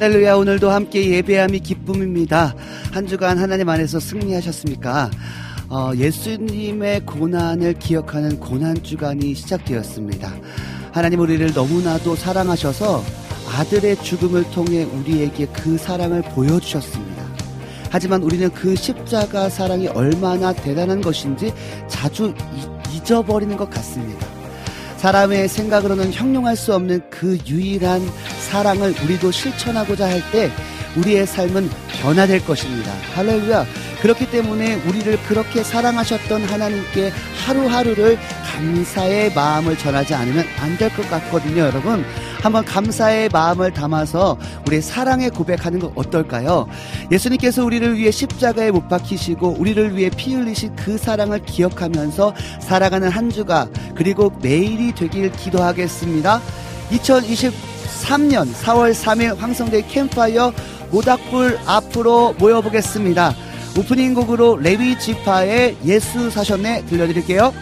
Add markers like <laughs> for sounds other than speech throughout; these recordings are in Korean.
할렐루야 오늘도 함께 예배함이 기쁨입니다. 한 주간 하나님 안에서 승리하셨습니까? 어, 예수님의 고난을 기억하는 고난 주간이 시작되었습니다. 하나님 우리를 너무나도 사랑하셔서 아들의 죽음을 통해 우리에게 그 사랑을 보여주셨습니다. 하지만 우리는 그 십자가 사랑이 얼마나 대단한 것인지 자주 이- 잊어버리는 것 같습니다. 사람의 생각으로는 형용할 수 없는 그 유일한 사랑을 우리도 실천하고자 할 때 우리의 삶은 변화될 것입니다. 할렐루야. 그렇기 때문에 우리를 그렇게 사랑하셨던 하나님께 하루하루를 감사의 마음을 전하지 않으면 안 될 것 같거든요, 여러분. 한번 감사의 마음을 담아서 우리 사랑의 고백하는 것 어떨까요? 예수님께서 우리를 위해 십자가에 못 박히시고 우리를 위해 피 흘리신 그 사랑을 기억하면서 살아가는 한 주가 그리고 내일이 되길 기도하겠습니다. 2023년 4월 3일 황성대 캠파이어 모닥불 앞으로 모여보겠습니다. 오프닝 곡으로 레위 지파의 예수 사셨네 들려드릴게요.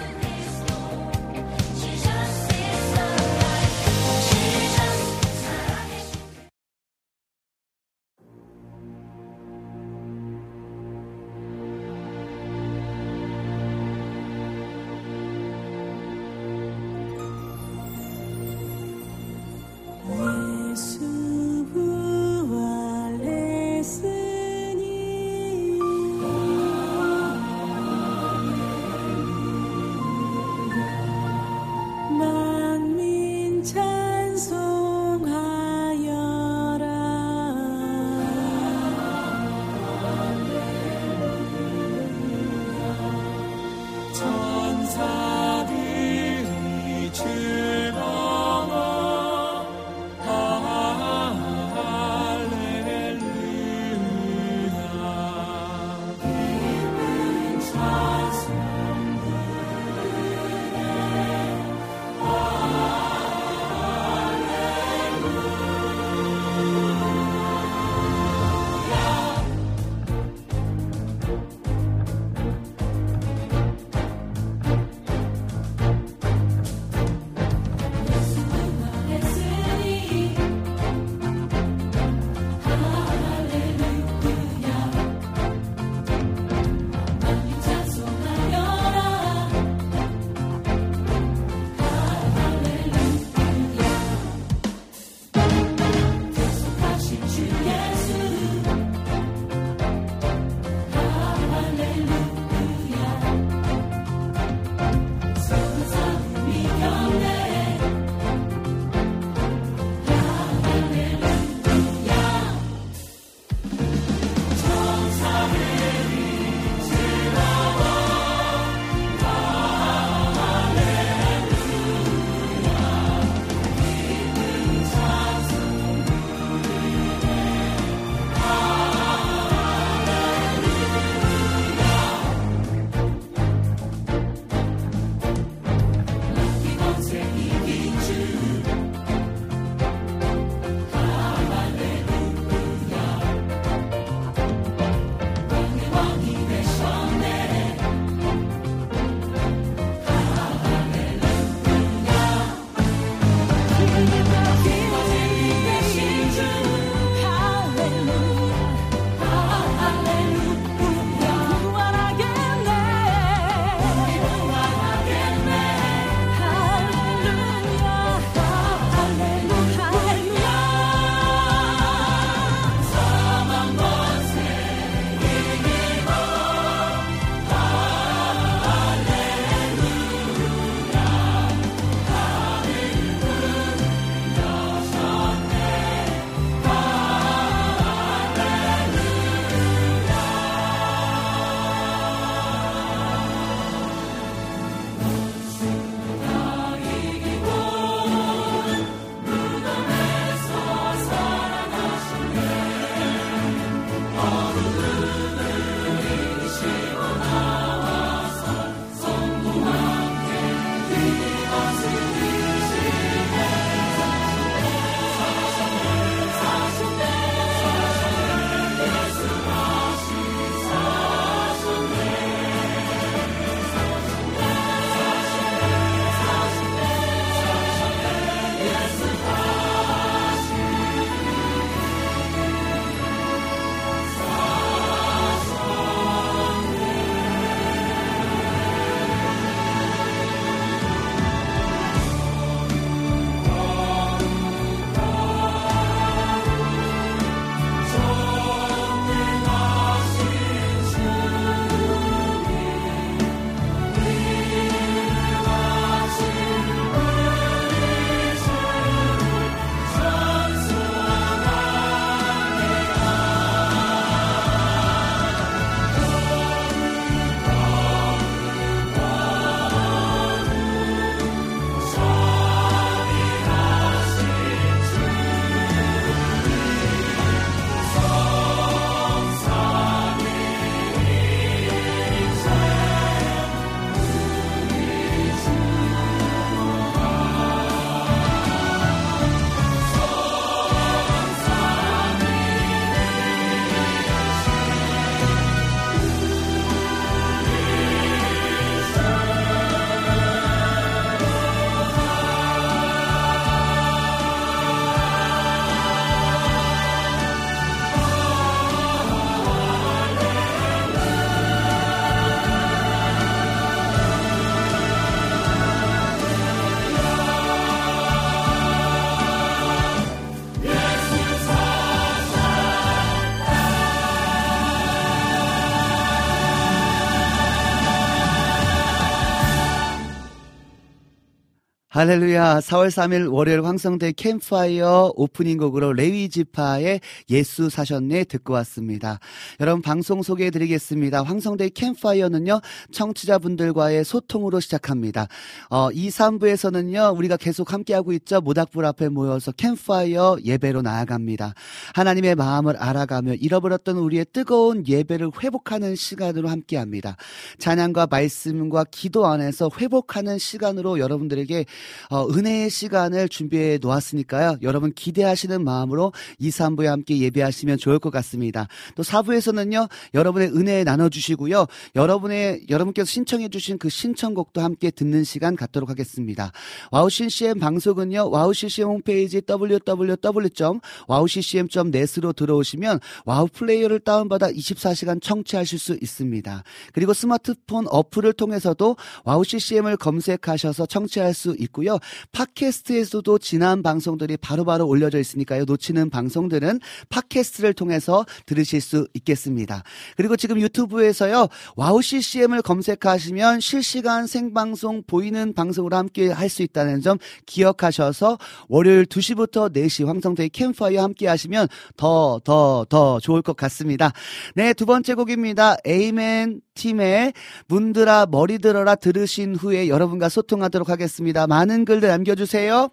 할렐루야. 4월 3일 월요일 황성대 캠파이어 오프닝 곡으로 레위 지파의 예수 사셨네 듣고 왔습니다. 여러분 방송 소개해 드리겠습니다. 황성대 캠파이어는요. 청취자분들과의 소통으로 시작합니다. 어, 2, 3부에서는요. 우리가 계속 함께하고 있죠. 모닥불 앞에 모여서 캠파이어 예배로 나아갑니다. 하나님의 마음을 알아가며 잃어버렸던 우리의 뜨거운 예배를 회복하는 시간으로 함께합니다. 찬양과 말씀과 기도 안에서 회복하는 시간으로 여러분들에게 어, 은혜의 시간을 준비해 놓았으니까요. 여러분 기대하시는 마음으로 2, 3부에 함께 예배하시면 좋을 것 같습니다. 또 4부에서는요. 여러분의 은혜 나눠주시고요. 여러분의 여러분께서 신청해 주신 그 신청곡도 함께 듣는 시간 갖도록 하겠습니다. 와우 CCM 방송은요. 와우 CCM 홈페이지 www.wowccm.net으로 들어오시면 와우 플레이어를 다운받아 24시간 청취하실 수 있습니다. 그리고 스마트폰 어플을 통해서도 와우 CCM을 검색하셔서 청취할 수 있고 요. 팟캐스트에서도 지난 방송들이 바로 바로 올려져 있으니까요. 놓치는 방송들은 팟캐스트를 통해서 들으실 수 있겠습니다. 그리고 지금 유튜브에서요. 와우 CCM을 검색하시면 실시간 생방송 보이는 방송으로 함께 할 수 있다는 점 기억하셔서 월요일 2시부터 4시 황성대의 캠프파이어 함께 하시면 더, 더, 더 좋을 것 같습니다. 네, 두 번째 곡입니다. 에이맨 팀의 문들아 머리 들어라 들으신 후에 여러분과 소통하도록 하겠습니다. 많은 글들 남겨주세요.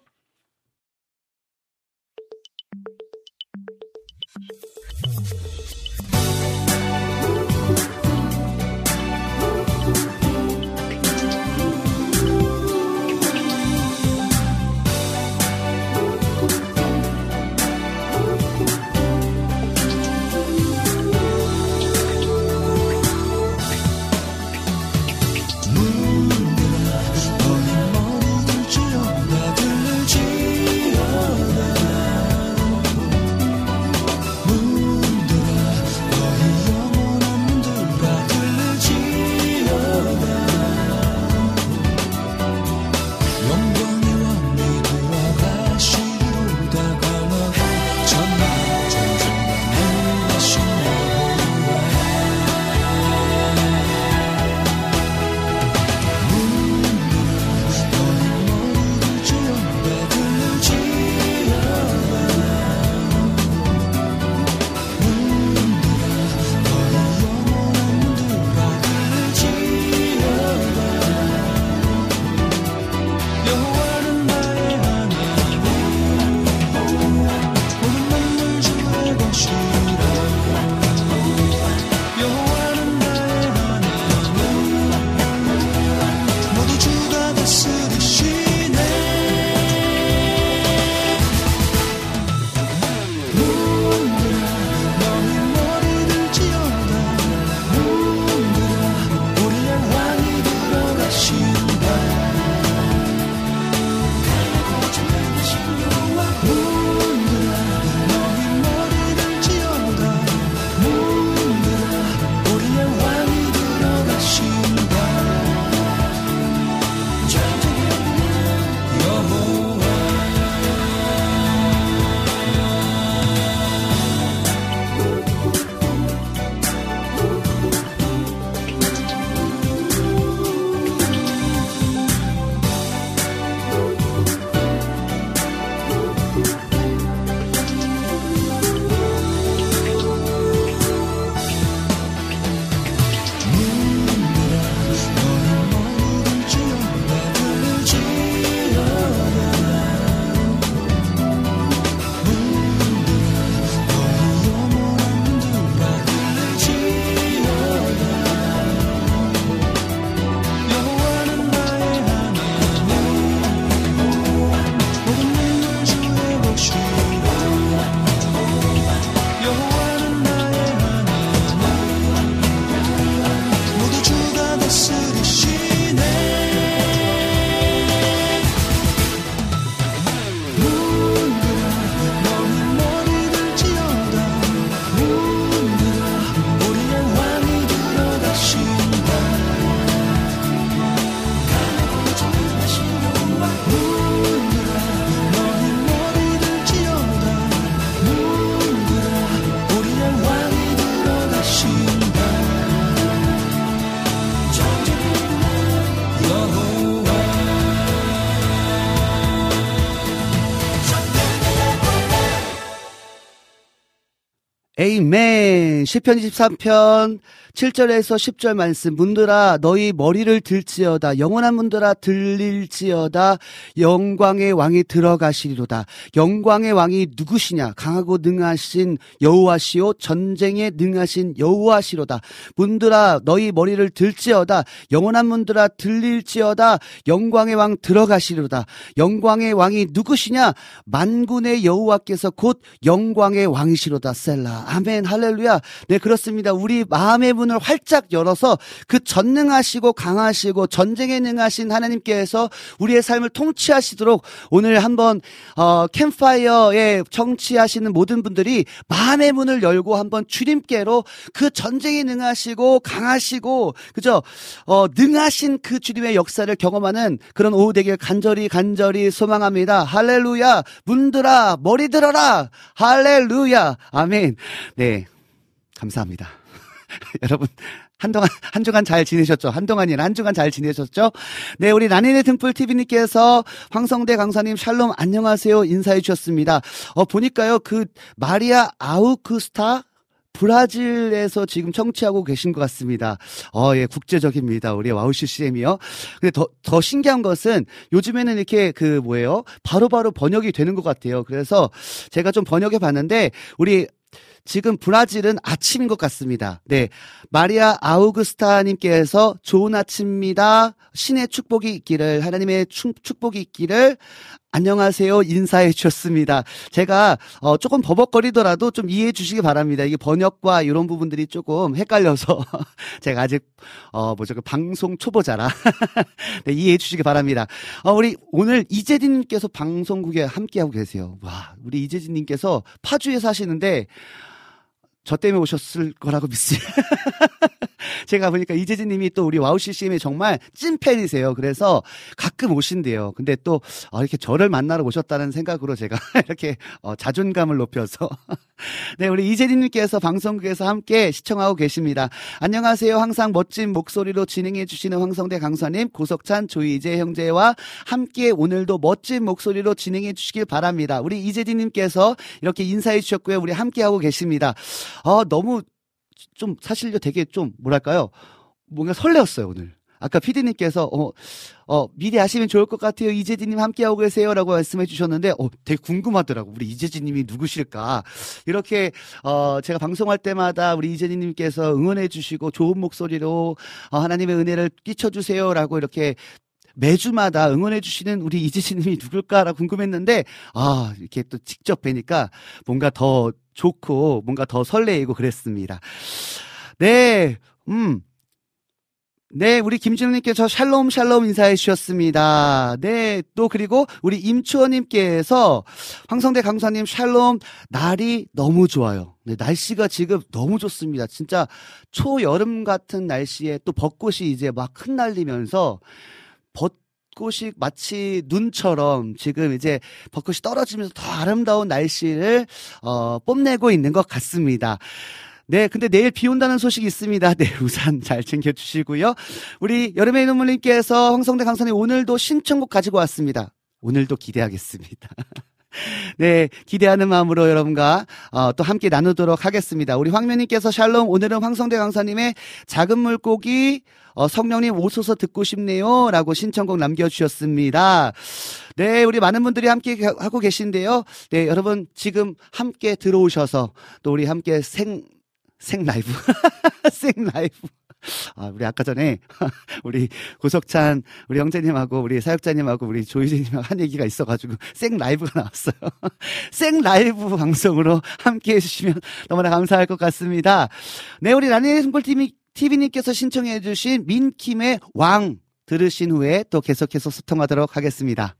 에이멘. 시편 23편 7절에서 10절 말씀. 문들아 너희 머리를 들지어다. 영원한 문들아 들릴지어다. 영광의 왕이 들어가시리로다. 영광의 왕이 누구시냐? 강하고 능하신 여호와시오 전쟁에 능하신 여호와시로다. 문들아 너희 머리를 들지어다. 영원한 문들아 들릴지어다. 영광의 왕 들어가시리로다. 영광의 왕이 누구시냐? 만군의 여호와께서 곧 영광의 왕이시로다. 셀라. 아멘, 할렐루야. 네, 그렇습니다. 우리 마음의 문을 활짝 열어서 그 전능하시고 강하시고 전쟁에 능하신 하나님께서 우리의 삶을 통치하시도록 오늘 한번 어, 캠파이어에 청취하시는 모든 분들이 마음의 문을 열고 한번 주님께로 그 전쟁에 능하시고 강하시고 그죠? 어, 능하신 그 주님의 역사를 경험하는 그런 오후 되길 간절히 간절히 소망합니다. 할렐루야. 문들아 머리 들어라. 할렐루야. 아멘. 네. 감사합니다. <laughs> 여러분, 한동안, 한 주간 잘 지내셨죠? 한동안이나 한 주간 잘 지내셨죠? 네, 우리 라니네 등불 TV님께서 황성대 강사님 샬롬 안녕하세요 인사해 주셨습니다. 어, 보니까요, 그 마리아 아우크스타 브라질에서 지금 청취하고 계신 것 같습니다. 어, 예, 국제적입니다. 우리 와우 CCM이요. 근데 더, 더 신기한 것은 요즘에는 이렇게 그 뭐예요? 바로바로 바로 번역이 되는 것 같아요. 그래서 제가 좀 번역해 봤는데 우리 지금 브라질은 아침인 것 같습니다. 네. 마리아 아우그스타님께서 좋은 아침입니다. 신의 축복이 있기를, 하나님의 축 복이 있기를, 안녕하세요. 인사해 주셨습니다. 제가, 어, 조금 버벅거리더라도 좀 이해해 주시기 바랍니다. 이게 번역과 이런 부분들이 조금 헷갈려서, <laughs> 제가 아직, 어, 뭐죠, 그 방송 초보자라. <laughs> 네, 이해해 주시기 바랍니다. 어, 우리 오늘 이재진님께서 방송국에 함께하고 계세요. 와, 우리 이재진님께서 파주에 사시는데, 저 때문에 오셨을 거라고 믿습니다. <laughs> 제가 보니까 이재진 님이 또 우리 와우 CCM의 정말 찐팬이세요. 그래서 가끔 오신대요. 근데 또 어, 이렇게 저를 만나러 오셨다는 생각으로 제가 <laughs> 이렇게 어, 자존감을 높여서 <laughs> 네, 우리 이재진 님께서 방송국에서 함께 시청하고 계십니다. 안녕하세요. 항상 멋진 목소리로 진행해 주시는 황성대 강사님, 고석찬, 조이재 형제와 함께 오늘도 멋진 목소리로 진행해 주시길 바랍니다. 우리 이재진 님께서 이렇게 인사해 주셨고요. 우리 함께 하고 계십니다. 아, 너무 좀 사실요 되게 좀 뭐랄까요? 뭔가 설레었어요, 오늘. 아까 피디님께서 어, 어, 미리 아시면 좋을 것 같아요. 이재진님 함께하고 계세요 라고 말씀해 주셨는데, 어, 되게 궁금하더라고. 우리 이재진님이 누구실까? 이렇게, 어, 제가 방송할 때마다 우리 이재진님께서 응원해 주시고 좋은 목소리로 어, 하나님의 은혜를 끼쳐 주세요 라고 이렇게 매주마다 응원해 주시는 우리 이재진님이 누굴까라고 궁금했는데, 아, 이렇게 또 직접 뵈니까 뭔가 더 좋고 뭔가 더 설레이고 그랬습니다. 네, 음. 네, 우리 김진우님께서 샬롬 샬롬 인사해 주셨습니다. 네, 또 그리고 우리 임추원님께서 황성대 강사님 샬롬 날이 너무 좋아요. 네, 날씨가 지금 너무 좋습니다. 진짜 초여름 같은 날씨에 또 벚꽃이 이제 막 흩날리면서 벚 벚꽃이 마치 눈처럼 지금 이제 벚꽃이 떨어지면서 더 아름다운 날씨를 어, 뽐내고 있는 것 같습니다. 네, 근데 내일 비 온다는 소식이 있습니다. 네, <laughs> 우산 잘 챙겨주시고요. 우리 여름의 눈물님께서 황성대 강사님 오늘도 신청곡 가지고 왔습니다. 오늘도 기대하겠습니다. <laughs> 네, 기대하는 마음으로 여러분과 어, 또 함께 나누도록 하겠습니다. 우리 황면님께서 샬롬 오늘은 황성대 강사님의 작은 물고기 어, 성령님 오소서 듣고 싶네요. 라고 신청곡 남겨주셨습니다. 네, 우리 많은 분들이 함께 하고 계신데요. 네, 여러분 지금 함께 들어오셔서 또 우리 함께 생, 생 라이브, <laughs> 생 라이브. 아, 우리 아까 전에 <laughs> 우리 고석찬 우리 형제님하고 우리 사역자님하고 우리 조유진님하고 한 얘기가 있어가지고 생 라이브가 나왔어요. <laughs> 생 라이브 방송으로 함께 해주시면 너무나 감사할 것 같습니다. 네, 우리 라니의 승골팀이 TV님께서 신청해주신 민킴의 왕 들으신 후에 또 계속해서 소통하도록 하겠습니다.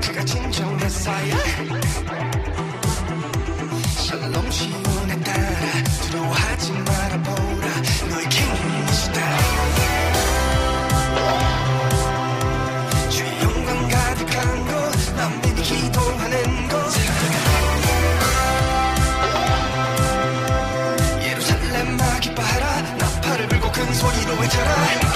그가 진정 메사야 샬롬 시온에 따라 두려워하지 말아보라. 너의 킹이시다. 주의 영광 가득한 곳 남들이 기도하는 곳 예루살렘아 기뻐하라. 나팔을 불고 큰 소리로 외쳐라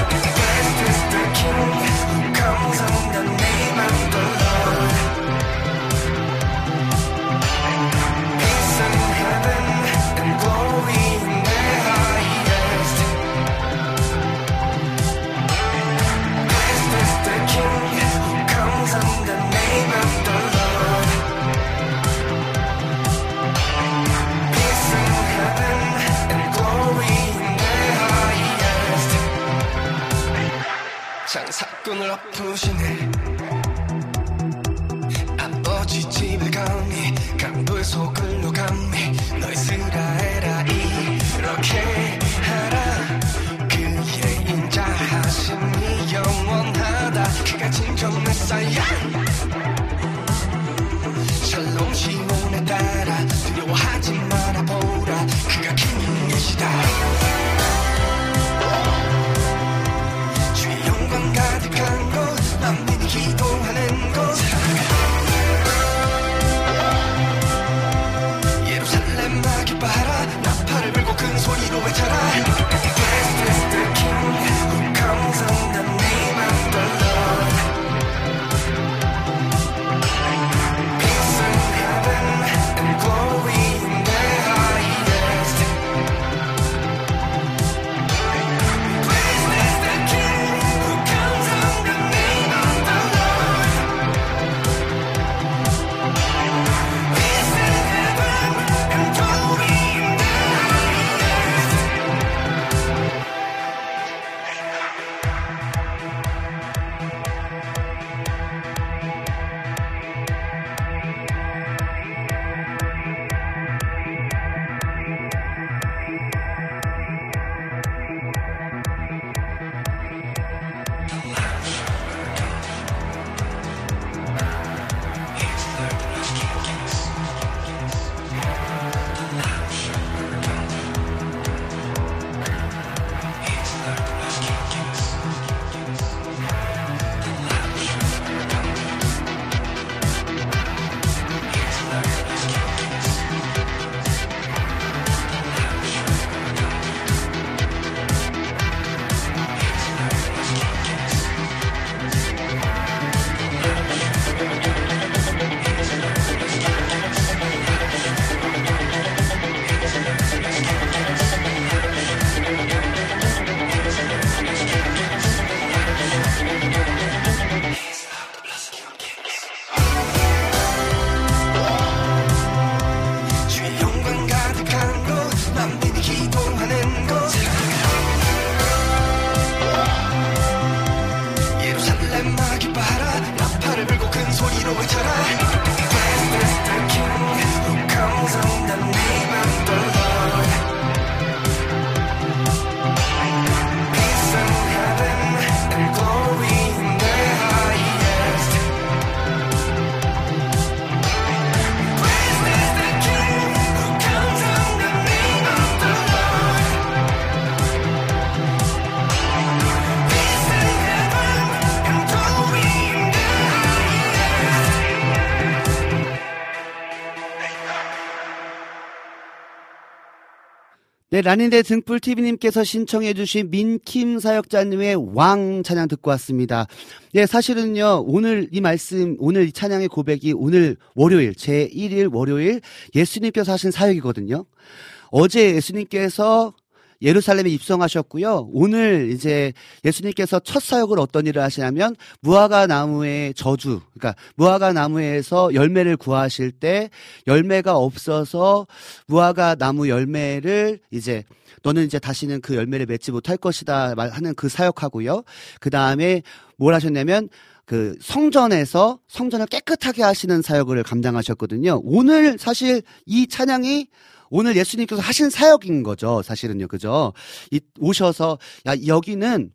엎으시네 네, 라닌대 등불TV님께서 신청해주신 민킴 사역자님의 왕 찬양 듣고 왔습니다. 네, 사실은요, 오늘 이 말씀, 오늘 이 찬양의 고백이 오늘 월요일, 제 1일 월요일 예수님께서 하신 사역이거든요. 어제 예수님께서 예루살렘에 입성하셨고요. 오늘 이제 예수님께서 첫 사역을 어떤 일을 하시냐면 무화과 나무의 저주, 그러니까 무화과 나무에서 열매를 구하실 때 열매가 없어서 무화과 나무 열매를 이제 너는 이제 다시는 그 열매를 맺지 못할 것이다 말- 하는 그 사역하고요. 그 다음에 뭘 하셨냐면 그 성전에서 성전을 깨끗하게 하시는 사역을 감당하셨거든요. 오늘 사실 이 찬양이 오늘 예수님께서 하신 사역인 거죠. 사실은요. 그죠? 이 오셔서 야 여기는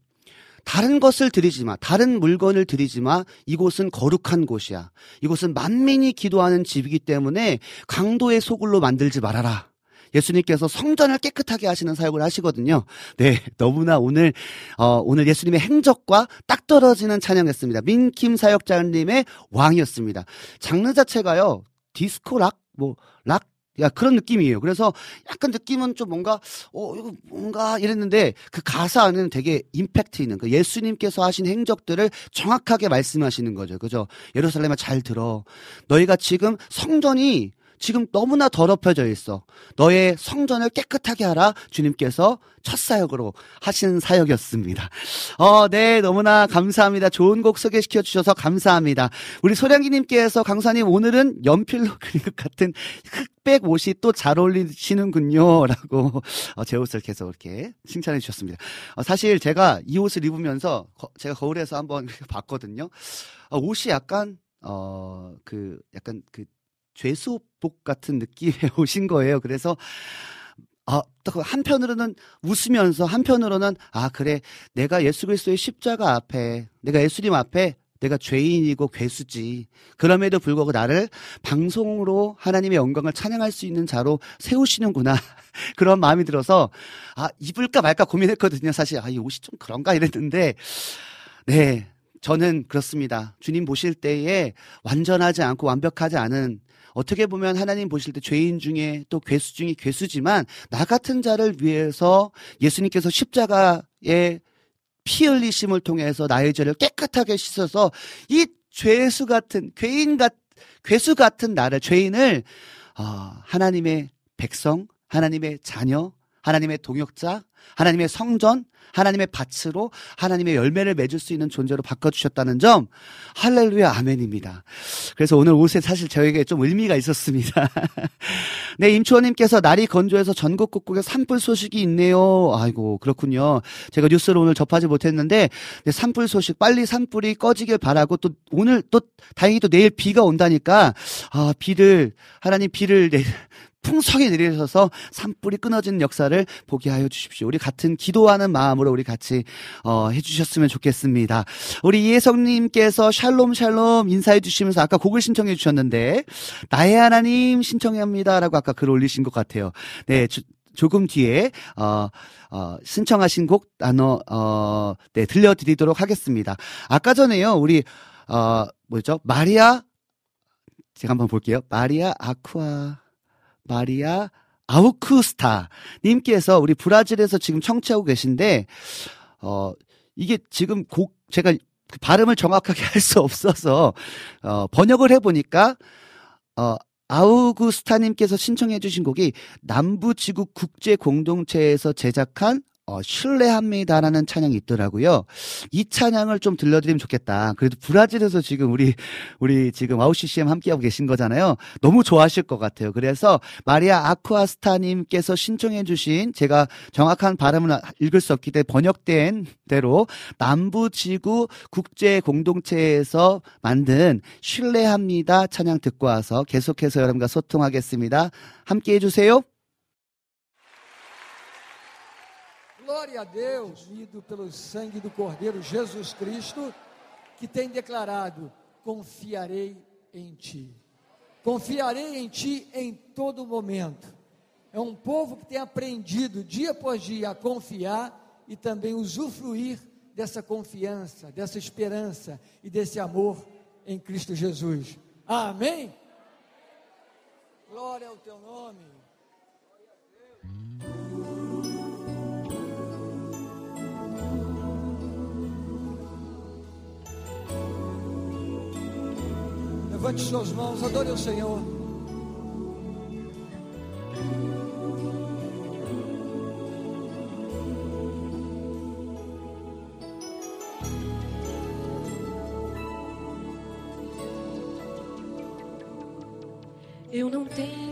다른 것을 드리지 마. 다른 물건을 드리지 마. 이곳은 거룩한 곳이야. 이곳은 만민이 기도하는 집이기 때문에 강도의 소굴로 만들지 말아라. 예수님께서 성전을 깨끗하게 하시는 사역을 하시거든요. 네, 너무나 오늘 어, 오늘 예수님의 행적과 딱 떨어지는 찬양이었습니다. 민킴 사역자님의 왕이었습니다. 장르 자체가요 디스코 락, 뭐 락 야 그런 느낌이에요. 그래서 약간 느낌은 좀 뭔가 어 이거 뭔가 이랬는데 그 가사 안에는 되게 임팩트 있는 그 예수님께서 하신 행적들을 정확하게 말씀하시는 거죠. 그죠? 예루살렘아 잘 들어. 너희가 지금 성전이 지금 너무나 더럽혀져 있어. 너의 성전을 깨끗하게 하라. 주님께서 첫 사역으로 하신 사역이었습니다. 어, 네, 너무나 감사합니다. 좋은 곡 소개시켜 주셔서 감사합니다. 우리 소량기님께서 강사님 오늘은 연필로 <laughs> 그린 것 같은 흑백 옷이 또 잘 어울리시는군요. 라고 어, 제 옷을 계속 이렇게 칭찬해 주셨습니다. 어, 사실 제가 이 옷을 입으면서 거, 제가 거울에서 한번 <laughs> 봤거든요. 어, 옷이 약간 어, 그, 약간 그 죄수복 같은 느낌의 <laughs> 옷인 거예요. 그래서 아, 한편으로는 웃으면서 한편으로는 아 그래 내가 예수 그리스도의 십자가 앞에 내가 예수님 앞에 내가 죄인이고 괴수지. 그럼에도 불구하고 나를 방송으로 하나님의 영광을 찬양할 수 있는 자로 세우시는구나. <laughs> 그런 마음이 들어서 아 입을까 말까 고민했거든요. 사실 아 이 옷이 좀 그런가 이랬는데 네 저는 그렇습니다. 주님 보실 때에 완전하지 않고 완벽하지 않은 어떻게 보면 하나님 보실 때 죄인 중에 또 괴수 중에 괴수지만 나 같은 자를 위해서 예수님께서 십자가에 피 흘리심을 통해서 나의 죄를 깨끗하게 씻어서 이 죄수 같은 괴인 같 괴수 같은 나를 죄인을 어, 하나님의 백성, 하나님의 자녀, 하나님의 동역자, 하나님의 성전, 하나님의 밭으로 하나님의 열매를 맺을 수 있는 존재로 바꿔주셨다는 점, 할렐루야, 아멘입니다. 그래서 오늘 옷에 사실 저에게 좀 의미가 있었습니다. <laughs> 네, 임초원님께서 날이 건조해서 전국 곳곳에 산불 소식이 있네요. 아이고, 그렇군요. 제가 뉴스를 오늘 접하지 못했는데, 네, 산불 소식, 빨리 산불이 꺼지길 바라고 또 오늘 또 다행히 또 내일 비가 온다니까, 아, 비를, 하나님 비를 내, 풍성히 내리셔서 산불이 끊어지는 역사를 보게 하여 주십시오. 우리 같은 기도하는 마음으로 우리 같이 어, 해주셨으면 좋겠습니다. 우리 이혜성님께서 샬롬 샬롬 인사해 주시면서 아까 곡을 신청해 주셨는데 나의 하나님 신청합니다라고 아까 글 올리신 것 같아요. 네. 주, 조금 뒤에 어, 어, 신청하신 곡 나눠 어, 네 들려드리도록 하겠습니다. 아까 전에요 우리 어, 뭐죠 마리아 제가 한번 볼게요. 마리아 아쿠아 마리아 아우쿠스타 님께서 우리 브라질에서 지금 청취하고 계신데 어 이게 지금 곡 제가 그 발음을 정확하게 <laughs> 할 수 없어서 어 번역을 해 보니까 어 아우구스타님께서 신청해 주신 곡이 남부지구 국제공동체에서 제작한 어, 신뢰합니다라는 찬양이 있더라고요. 이 찬양을 좀 들려드리면 좋겠다. 그래도 브라질에서 지금 우리, 우리 지금 아우 CCM 함께하고 계신 거잖아요. 너무 좋아하실 것 같아요. 그래서 마리아 아쿠아스타님께서 신청해주신 제가 정확한 발음을 읽을 수 없기 때문에 번역된 대로 남부지구 국제 공동체에서 만든 신뢰합니다 찬양 듣고 와서 계속해서 여러분과 소통하겠습니다. 함께 해주세요. Glória a Deus, unido pelo sangue do Cordeiro Jesus Cristo, que tem declarado: confiarei em ti. Confiarei em ti em todo momento. É um povo que tem aprendido dia após dia a confiar e também usufruir dessa confiança, dessa esperança e desse amor em Cristo Jesus. Amém? Glória ao teu nome. Levante suas mãos, adore o Senhor. Eu não tenho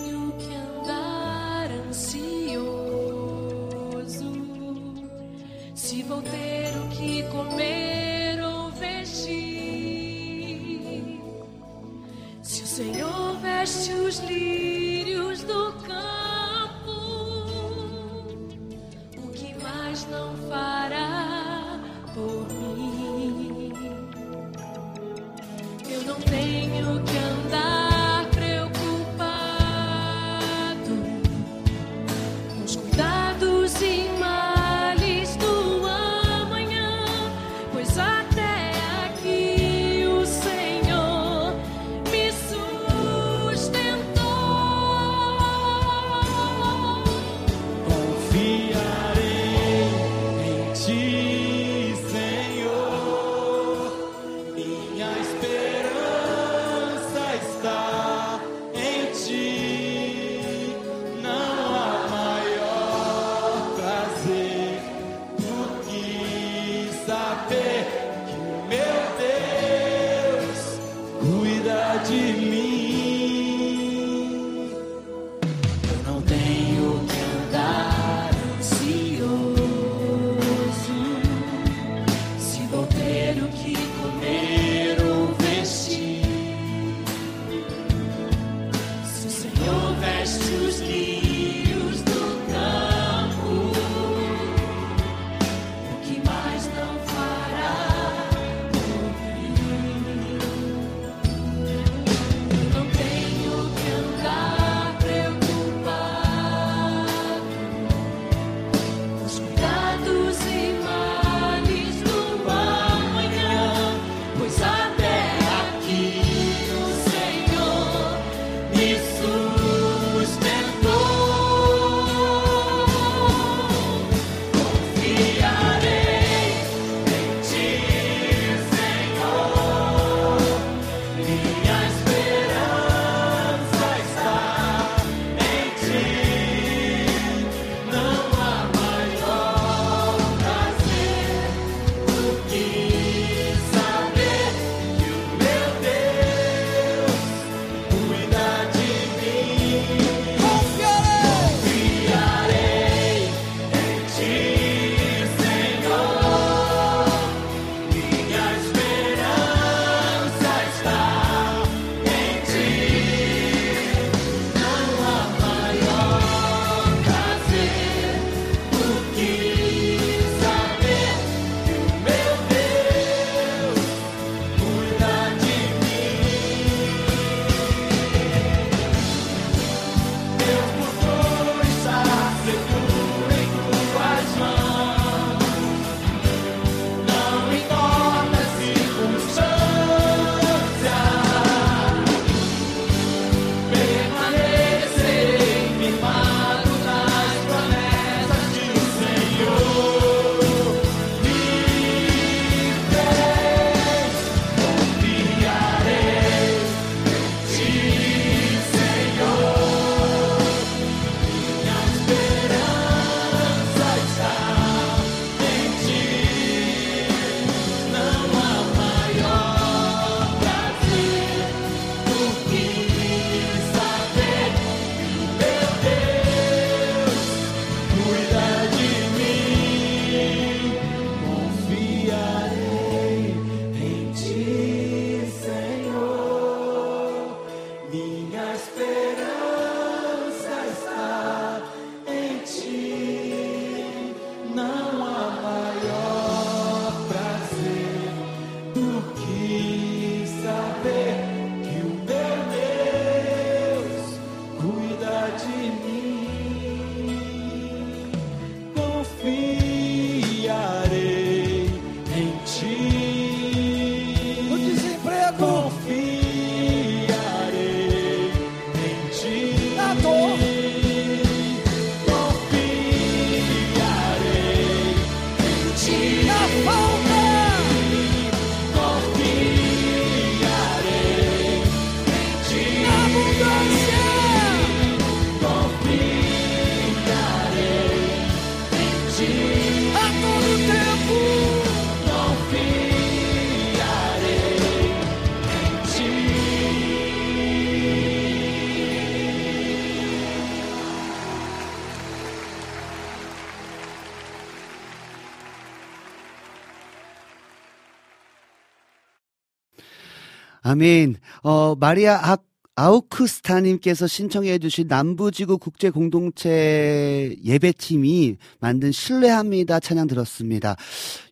아멘. 어, 마리아 학, 아우크스타님께서 신청해 주신 남부지구 국제공동체 예배팀이 만든 신뢰합니다 찬양 들었습니다.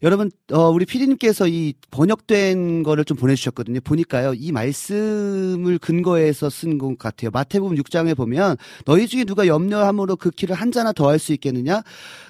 여러분, 어, 우리 피디님께서 이 번역된 거를 좀 보내주셨거든요. 보니까요, 이 말씀을 근거해서 쓴 것 같아요. 마태복음 6장에 보면 너희 중에 누가 염려함으로 그 키를 한 자나 더 할 수 있겠느냐?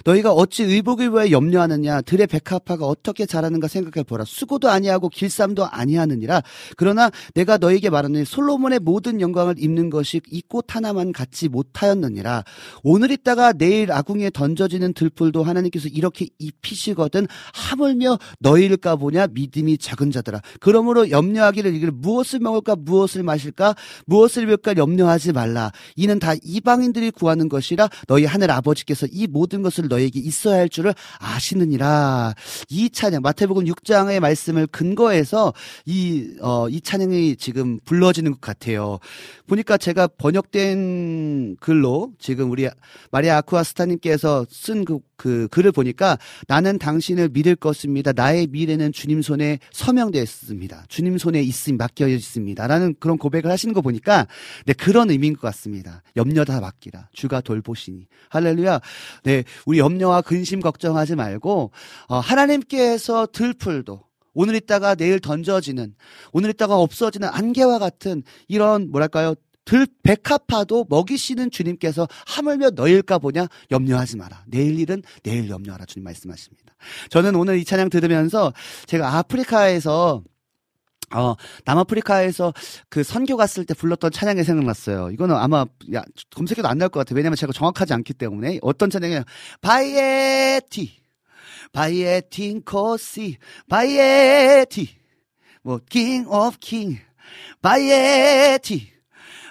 너희가 어찌 의복을 위해 염려하느냐? 들의 백합화가 어떻게 자라는가 생각해 보라. 수고도 아니하고 길쌈도 아니하느니라. 그러나 내가 너에게 말하는 솔로몬의 모든 영광을 입는 것이 이 꽃 하나만 갖지 못하였느니라. 오늘 있다가 내일 아궁이에 던져지는 들풀도 하나님께서 이렇게 입히시거든 하물며 너희일까 보냐 믿음이 작은 자들아. 그러므로 염려하기를 이를 무엇을 먹을까 무엇을 마실까 무엇을 입을까 염려하지 말라. 이는 다 이방인들이 구하는 것이라 너희 하늘 아버지께서 이 모든 것을 너에게 있어야 할 줄을 아시느니라. 이 찬양 마태복음 6장의 말씀을 근거해서 이, 어, 이 찬양이 지금 불러지는 것 같아요. 보니까 제가 번역된 글로 지금 우리 마리아 아쿠아스타님께서 쓴 그, 그 글을 보니까 나는 당신을 믿을 것입니다. 나의 미래는 주님 손에 서명되어 있습니다. 주님 손에 있음, 맡겨 있습니다. 라는 그런 고백을 하시는 거 보니까 네, 그런 의미인 것 같습니다. 염려 다 맡기라. 주가 돌보시니. 할렐루야. 네, 우리 염려와 근심 걱정하지 말고, 어, 하나님께서 들풀도 오늘 있다가 내일 던져지는, 오늘 있다가 없어지는 안개와 같은 이런 뭐랄까요? 들 백합화도 먹이시는 주님께서 하물며 너일까 보냐 염려하지 마라. 내일 일은 내일 염려하라 주님 말씀하십니다. 저는 오늘 이 찬양 들으면서 제가 아프리카에서 어, 남아프리카에서 그 선교 갔을 때 불렀던 찬양이 생각났어요. 이거는 아마, 야, 검색해도 안 나올 것 같아요. 왜냐면 제가 정확하지 않기 때문에. 어떤 찬양이에요? Bayethe. Bayethe Nkosi. Bayethe. 뭐, king of king. Bayethe.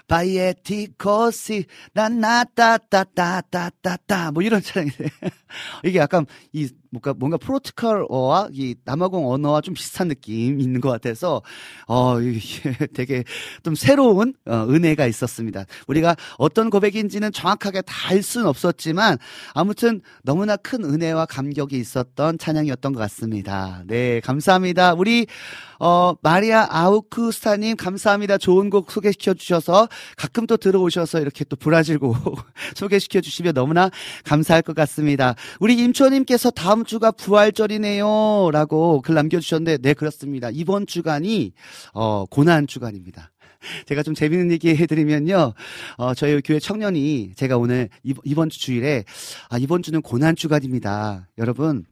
Bayethe Nkosi 나나따따따따따따 뭐 이런 찬양이래 <laughs> 이게 약간 이 뭔가 뭔가 포르투갈어와 이 남아공 언어와 좀 비슷한 느낌 있는 것 같아서 어 <laughs> 되게 좀 새로운 어, 은혜가 있었습니다. 우리가 어떤 고백인지는 정확하게 다 알 수는 없었지만 아무튼 너무나 큰 은혜와 감격이 있었던 찬양이었던 것 같습니다. 네 감사합니다. 우리 어 마리아 아우크스타님 감사합니다. 좋은 곡 소개시켜 주셔서 가끔 또 들어오셔서 이렇게 또 브라질 곡 <laughs> 소개시켜 주시면 너무나 감사할 것 같습니다. 우리 임초님께서 다음 주가 부활절이네요. 라고 글 남겨주셨는데, 네, 그렇습니다. 이번 주간이, 어, 고난 주간입니다. <laughs> 제가 좀 재밌는 얘기 해드리면요. 어, 저희 교회 청년이 제가 오늘 이번 주 주일에, 아, 이번 주는 고난 주간입니다. 여러분,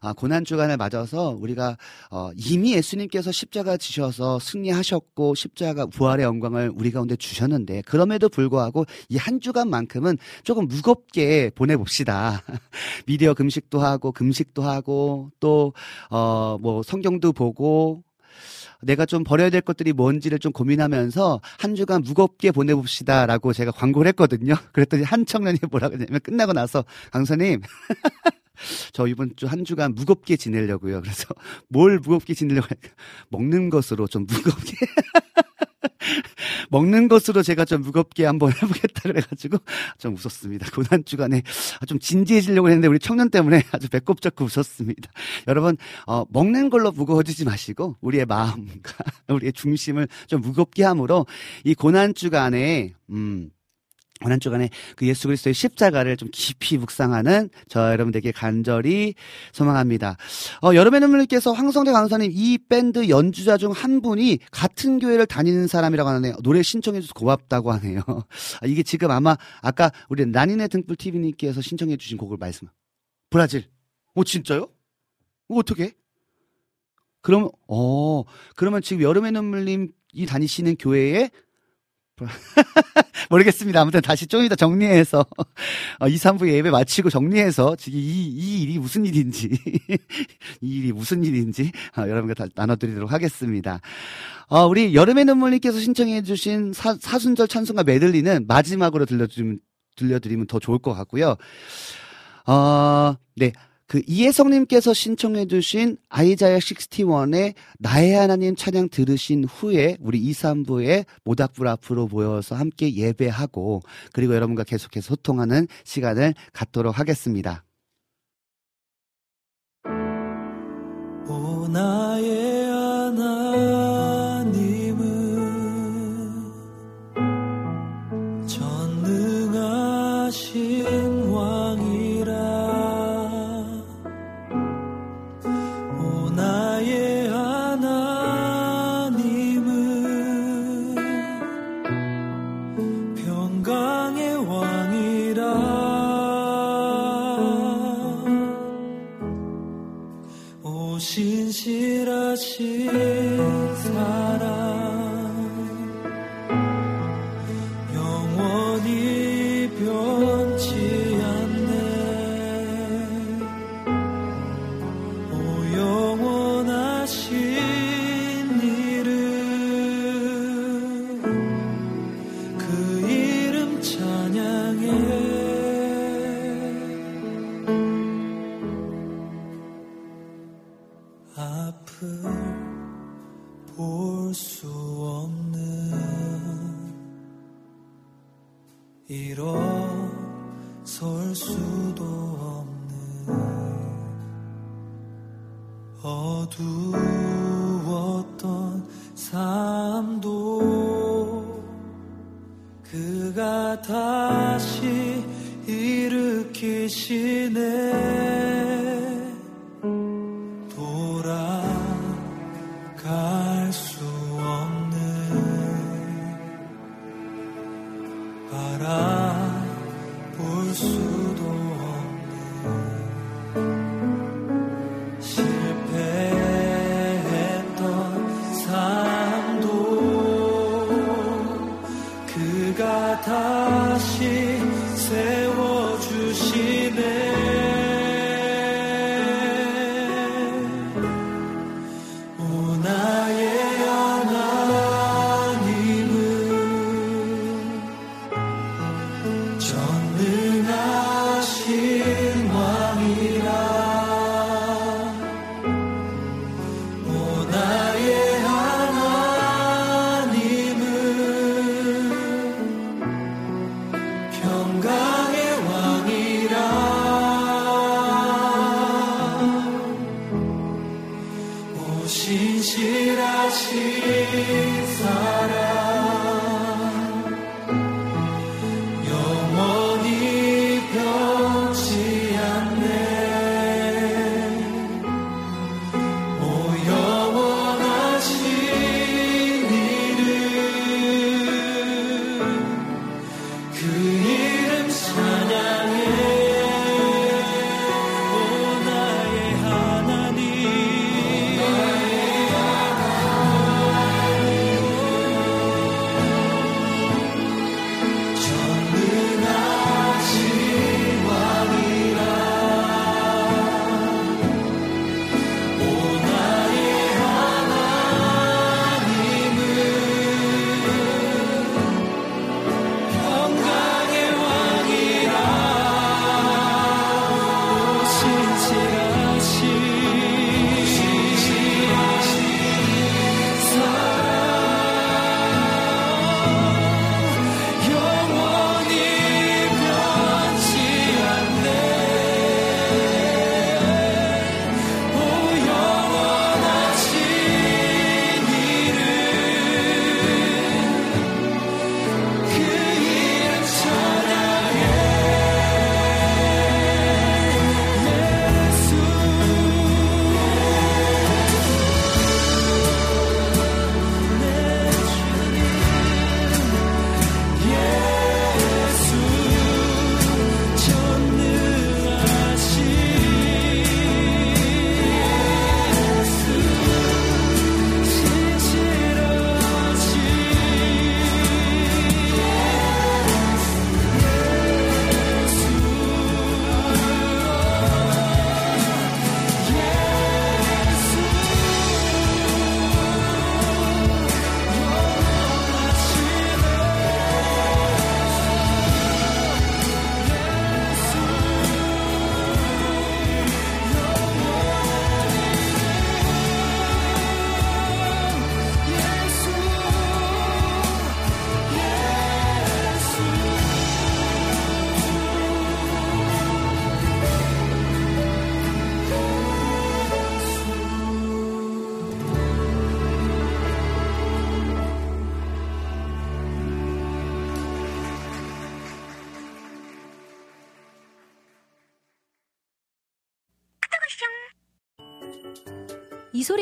아, 고난 주간을 맞아서 우리가 어, 이미 예수님께서 십자가 지셔서 승리하셨고 십자가 부활의 영광을 우리 가운데 주셨는데 그럼에도 불구하고 이 한 주간만큼은 조금 무겁게 보내봅시다. <laughs> 미디어 금식도 하고 금식도 하고 또 어 뭐 성경도 보고 내가 좀 버려야 될 것들이 뭔지를 좀 고민하면서 한 주간 무겁게 보내봅시다라고 제가 광고를 했거든요. <laughs> 그랬더니 한 청년이 뭐라 그러냐면 끝나고 나서 강사님 <laughs> 저 이번 주 한 주간 무겁게 지내려고요. 그래서 <laughs> 뭘 무겁게 지내려고 할까? 먹는 것으로 좀 무겁게. <laughs> 먹는 것으로 제가 좀 무겁게 한번 해보겠다 그래가지고 좀 웃었습니다. 고난 주간에 좀 진지해지려고 했는데 우리 청년 때문에 아주 배꼽 잡고 웃었습니다. 여러분 어, 먹는 걸로 무거워지지 마시고 우리의 마음과 <laughs> 우리의 중심을 좀 무겁게 함으로 이 고난 주간에 음. 고난 주간에 그 예수 그리스도의 십자가를 좀 깊이 묵상하는 저 여러분들에게 간절히 소망합니다. 어, 여름의 눈물님께서 황성대 강사님 이 밴드 연주자 중 한 분이 같은 교회를 다니는 사람이라고 하네요. 노래 신청해줘서 고맙다고 하네요. 아, 이게 지금 아마 아까 우리 난인의 등불 TV님께서 신청해주신 곡을 말씀. 브라질. 오 진짜요? 어, 어떻게? 그럼 어 그러면 지금 여름의 눈물님이 다니시는 교회에 <laughs> 모르겠습니다. 아무튼 다시 좀 이따 정리해서, 어, 2, 3부 예배 마치고 정리해서, 이, 이 일이 무슨 일인지, <laughs> 이 일이 무슨 일인지, 어, 여러분과 다 나눠드리도록 하겠습니다. 어, 우리 여름의 눈물님께서 신청해주신 사, 사순절 찬송가 메들리는 마지막으로 들려드리면, 들려드리면 더 좋을 것 같고요. 어, 네. 그 이혜성님께서 신청해주신 아이자야 61의 나의 하나님 찬양 들으신 후에 우리 2, 3부에 모닥불 앞으로 모여서 함께 예배하고 그리고 여러분과 계속해서 소통하는 시간을 갖도록 하겠습니다.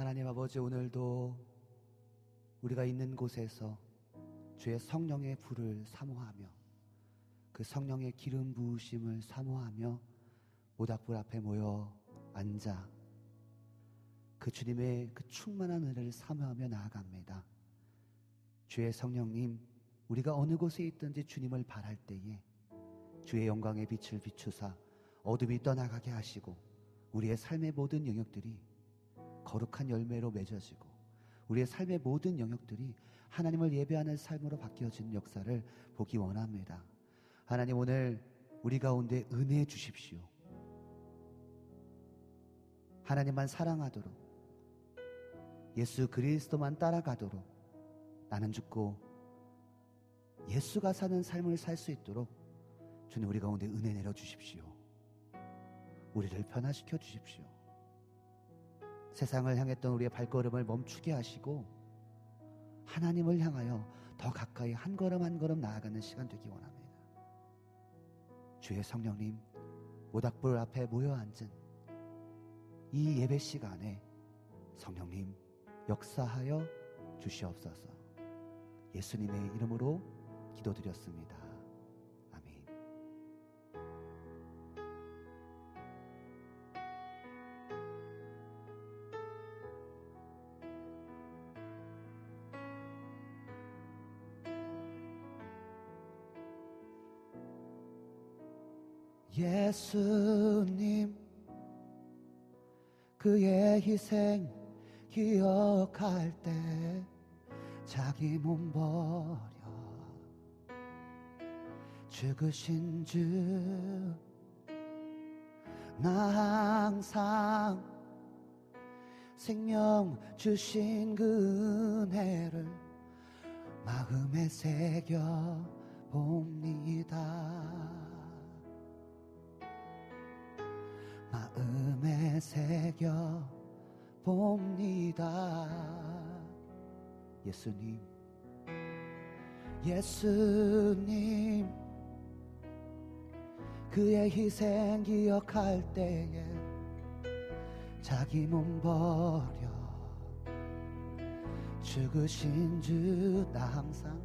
하나님 아버지 오늘도 우리가 있는 곳에서 주의 성령의 불을 사모하며 그 성령의 기름 부으심을 사모하며 모닥불 앞에 모여 앉아 그 주님의 그 충만한 은혜를 사모하며 나아갑니다. 주의 성령님, 우리가 어느 곳에 있든지 주님을 바랄 때에 주의 영광의 빛을 비추사 어둠이 떠나가게 하시고 우리의 삶의 모든 영역들이 거룩한 열매로 맺어지고 우리의 삶의 모든 영역들이 하나님을 예배하는 삶으로 바뀌어지는 역사를 보기 원합니다. 하나님 오늘 우리 가운데 은혜 주십시오. 하나님만 사랑하도록 예수 그리스도만 따라가도록 나는 죽고 예수가 사는 삶을 살 수 있도록 주님 우리 가운데 은혜 내려 주십시오. 우리를 변화시켜 주십시오. 세상을 향했던 우리의 발걸음을 멈추게 하시고 하나님을 향하여 더 가까이 한 걸음 한 걸음 나아가는 시간 되기 원합니다. 주의 성령님, 모닥불 앞에 모여 앉은 이 예배 시간에 성령님 역사하여 주시옵소서. 예수님의 이름으로 기도드렸습니다. 예수님 그의 희생 기억할 때 자기 몸 버려 죽으신 주 나 항상 생명 주신 그 은혜를 마음에 새겨 봅니다. 마음에 새겨 봅니다. 예수님, 예수님, 그의 희생 기억할 때에 자기 몸 버려 죽으신 주 나 항상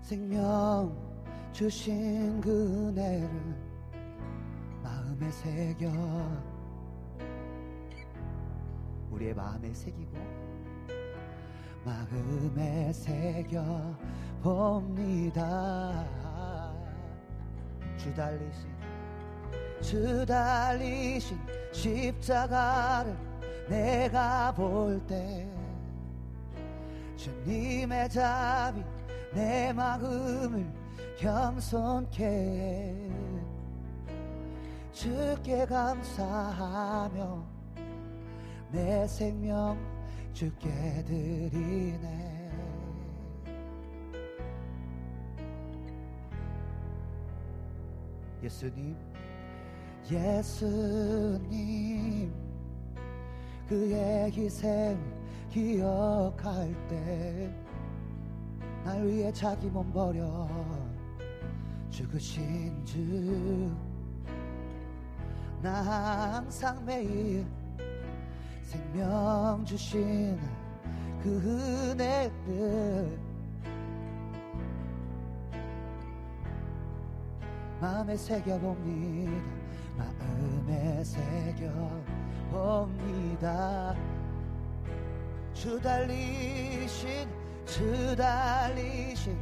생명 주신 그 은혜를 마음에 새겨. 우리의 마음에 새기고 마음에 새겨 봅니다. 주 달리신 주 달리신 십자가를 내가 볼 때 주님의 답이 내 마음을 겸손케 해 주께 감사하며 내 생명 주께 드리네. 예수님 예수님 그의 희생 기억할 때 날 위해 자기 몸 버려 죽으신 주나 항상 매일 생명 주신 그 은혜를 마음에 새겨봅니다. 마음에 새겨봅니다. 주 달리신 주 달리신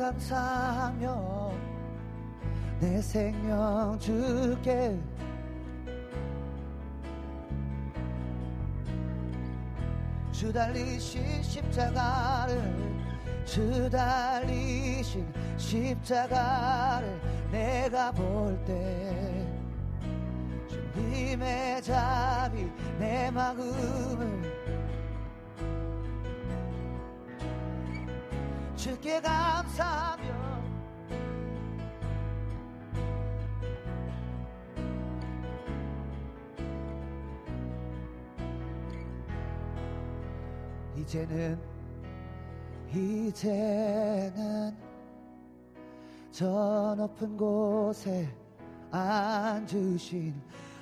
감사하며 내 생명 주께 주 달리신 십자가를 주 달리신 십자가를 내가 볼 때 주님의 자비 내 마음을 주께 감사하며. 이제는 이제는 저 높은 곳에 앉으신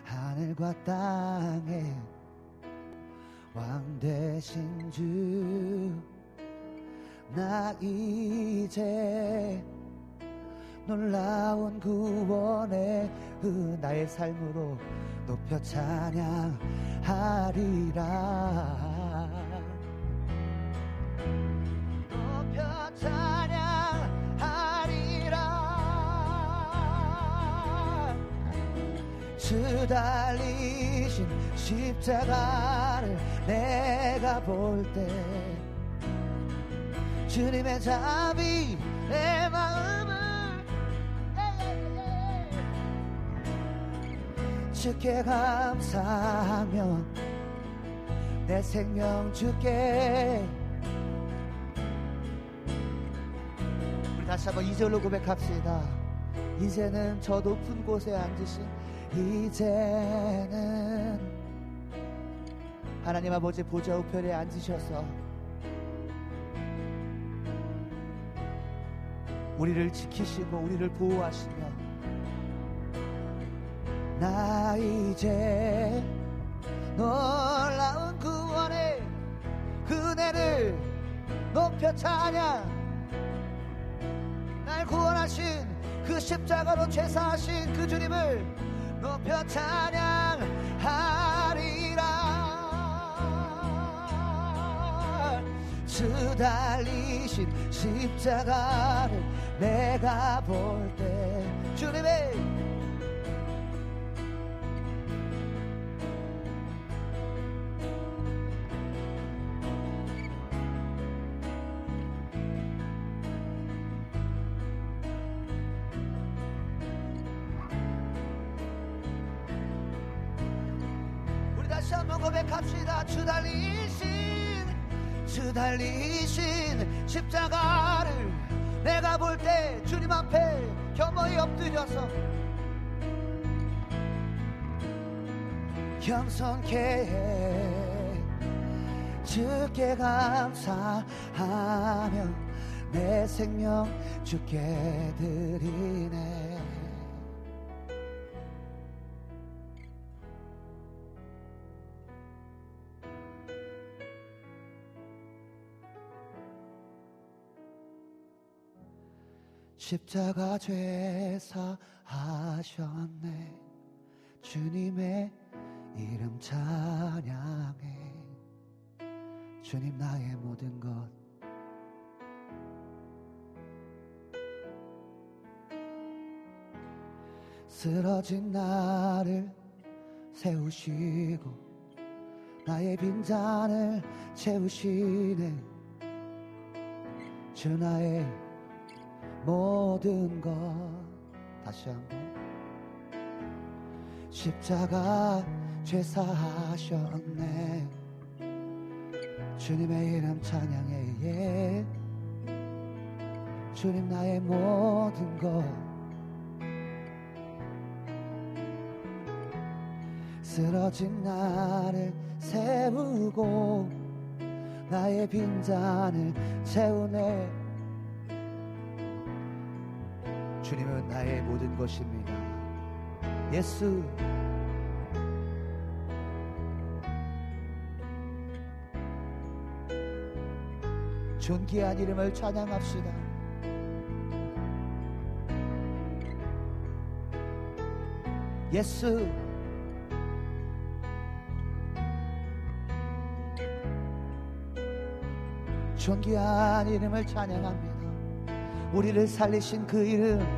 하늘과 땅에 왕 되신 주 나 이제 놀라운 구원의 그 나의 삶으로 높여 찬양하리라. 높여 찬양하리라. 주 달리신 십자가를 내가 볼때 주님의 자비 내 마음을. 주께 감사하며 내 생명 주께. 우리 다시 한번 이절로 고백합시다. 이제는 저 높은 곳에 앉으신 이제는 하나님 아버지 보좌 우편에 앉으셔서 우리를 지키시고 우리를 보호하시며 나 이제 놀라운 구원의 은혜를 높여 찬양 날 구원하신 그 십자가로 죄사하신 그 주님을 높여 찬양하 주 달리신 십자가를 내가 볼 때 주님의 주 달리신 십자가를 내가 볼 때 주님 앞에 겸허히 엎드려서 겸손케 주께 감사하며 내 생명 주께 드리네 십자가 죄사 하셨네. 주님의 이름 찬양해. 주님 나의 모든 것. 쓰러진 나를 세우시고 나의 빈잔을 채우시네. 주 나의 모든 것 다시 한번. 십자가 죄사하셨네. 주님의 이름 찬양해 예. 주님 나의 모든 것. 쓰러진 나를 세우고 나의 빈잔을 채우네 주님은 나의 모든 것입니다. 예수. 존귀한 이름을 찬양합시다. 예수. 존귀한 이름을 찬양합니다. 우리를 살리신 그 이름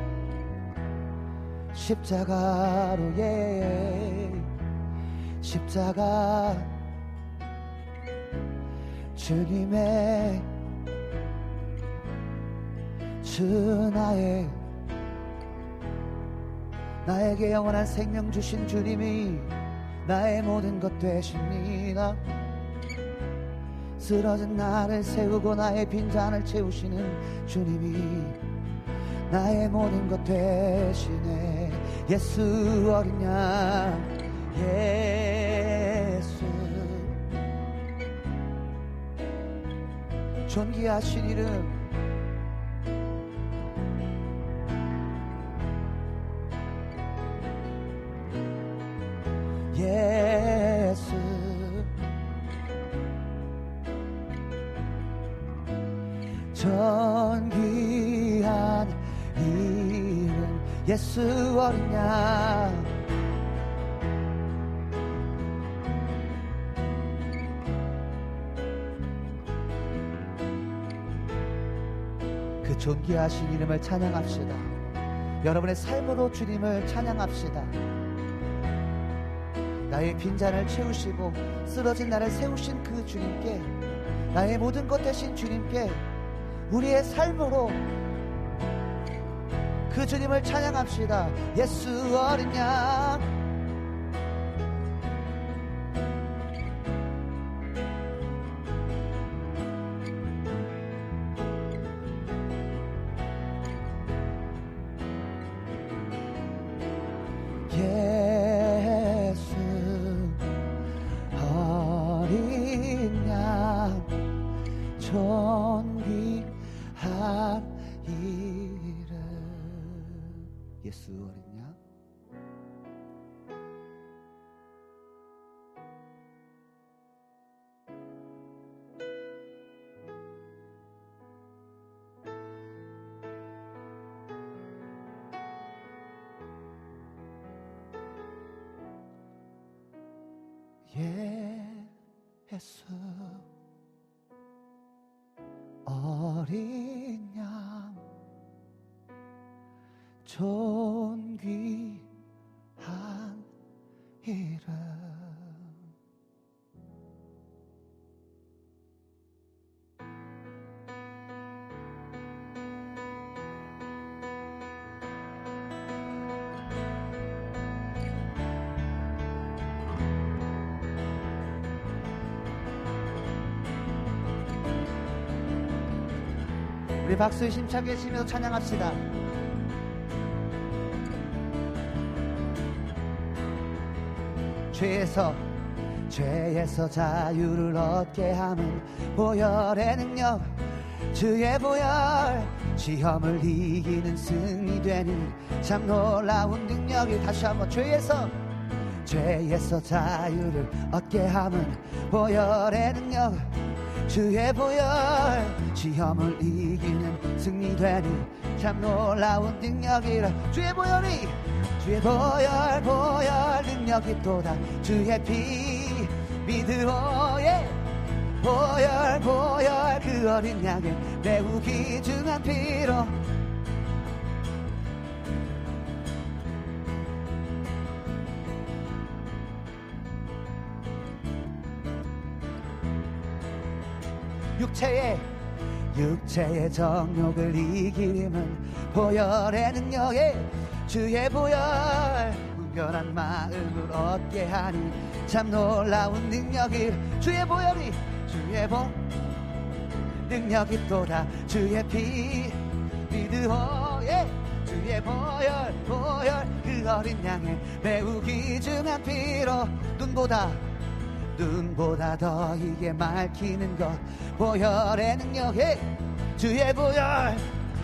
십자가로 예. 십자가. 주님의 주 나의 나에게 영원한 생명 주신 주님이 나의 모든 것 되십니다. 쓰러진 나를 세우고 나의 빈잔을 채우시는 주님이 나의 모든 것 되시네 예수 어린 양 예수. 존귀하신 이름 그 존귀하신 이름을 찬양합시다. 여러분의 삶으로 주님을 찬양합시다. 나의 빈잔을 채우시고 쓰러진 나를 세우신 그 주님께 나의 모든 것 되신 주님께 우리의 삶으로 그 주님을 찬양합시다. 예수 어린 양. 예수 양 예수 박수에 힘차게 치면서 찬양합시다. 죄에서 죄에서 자유를 얻게 하는 보혈의 능력 주의 보혈 시험을 이기는 승리 되니 참 놀라운 능력이 다시 한번 죄에서 죄에서 자유를 얻게 하는 보혈의 능력 주의 보혈 시험을 이기는 승리되니 참 놀라운 능력이라. 주의 보혈이 주의 보혈 보혈 능력이 또다. 주의 피 믿으오예. 보혈 보혈 그 어린 양의 매우 귀중한 피로 육체의 육체의 정욕을 이기는 보혈의 능력에 주의 보혈 무결한 마음을 얻게 하니 참 놀라운 능력이 주의 보혈이 주의 보 능력이 또다 주의 피 믿으오예. 주의 보혈 보혈 그 어린 양의 매우 귀중한 피로 눈보다 눈보다 더 이게 밝히는 것. 보혈의 능력에 주의 보혈.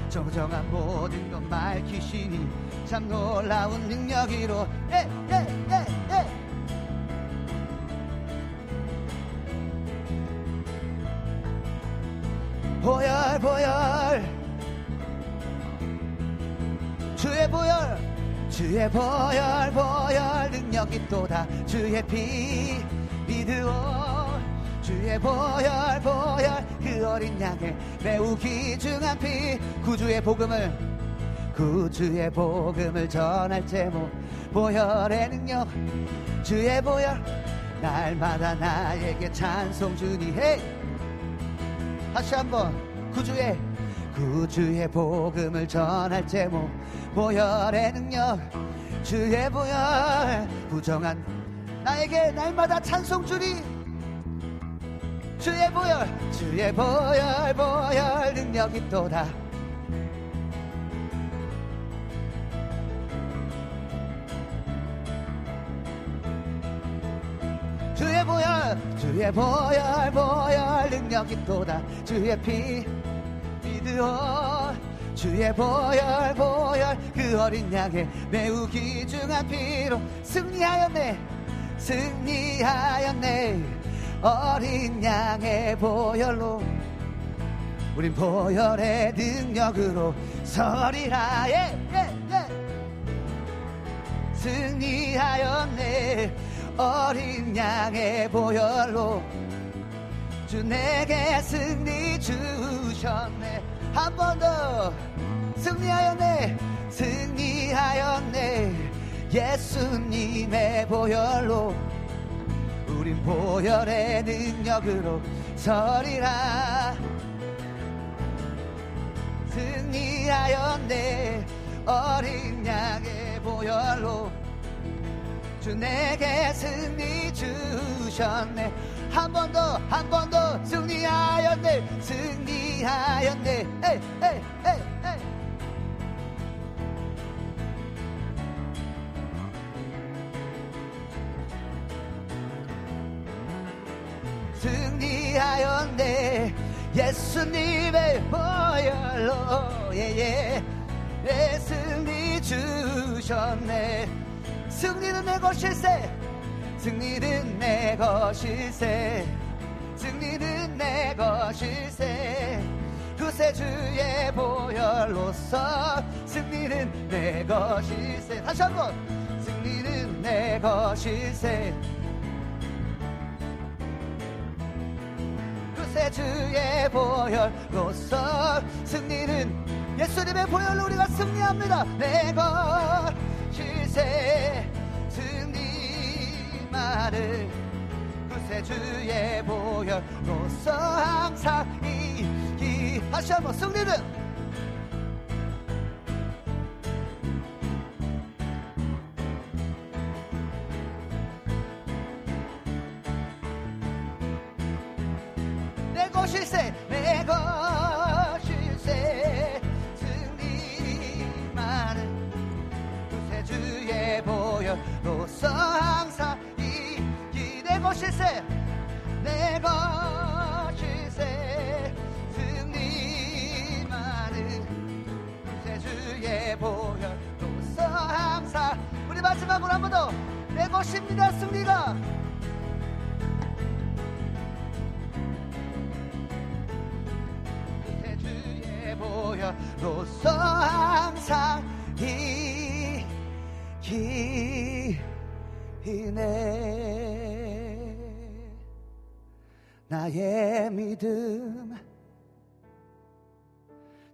정정한 모든 것 밝히시니 참 놀라운 능력이로. 예, 예, 예, 예. 보혈 보혈. 주의 보혈 주의 보혈 보혈 능력이 또다. 주의 피 믿으오 주의 보혈 보혈. 그 어린 양의 매우 귀중한 피. 구주의 복음을 구주의 복음을 전할 제목. 보혈의 능력. 주의 보혈. 날마다 나에게 찬송 주니 해 다시 한번 구주의 구주의 복음을 전할 제목. 보혈의 능력. 주의 보혈. 부정한 나에게 날마다 찬송 주니 주의 보혈 주의 보혈 보혈 능력이 또다. 주의 보혈 주의 보혈 보혈 능력이 또다. 주의 피 믿으오 주의 보혈 보혈 그 어린 양의 매우 귀중한 피로 승리하였네 승리하였네. 어린 양의 보혈로 우린 보혈의 능력으로 서리라 예, 예, 예. 승리하였네. 어린 양의 보혈로 주 내게 승리 주셨네. 한 번 더. 승리하였네. 승리하였네 예수님의 보혈로 우린 보혈의 능력으로 서리라. 승리하였네 어린 양의 보혈로. 주 내게 승리 주셨네. 한 번 더 한 번 더 승리하였네 승리하였네. 에이 에이 에 승리하였네. 예수님의 보혈로. 예예. 내 승리 주셨네. 승리는 내 것일세. 승리는 내 것일세. 승리는 내 것일세. 구세주의 보혈로서 승리는 내 것일세. 다시 한번. 승리는 내 것일세 구세주의 보혈로서 승리는 예수님의 보혈로 우리가 승리합니다. 내 것일세 승리만을 구세 주의 보혈로서 항상 이기 다시 한번 승리는 것일세 내 것일세. 승리만은 구세주의 보혈로서 항상 이기 내 것일세 내 것일세. 승리만은 구세주의 보혈로서 항상 우리 마지막으로 한 번 더 내 것입니다 승리가 보혈로서 항상 이기네 나의 믿음.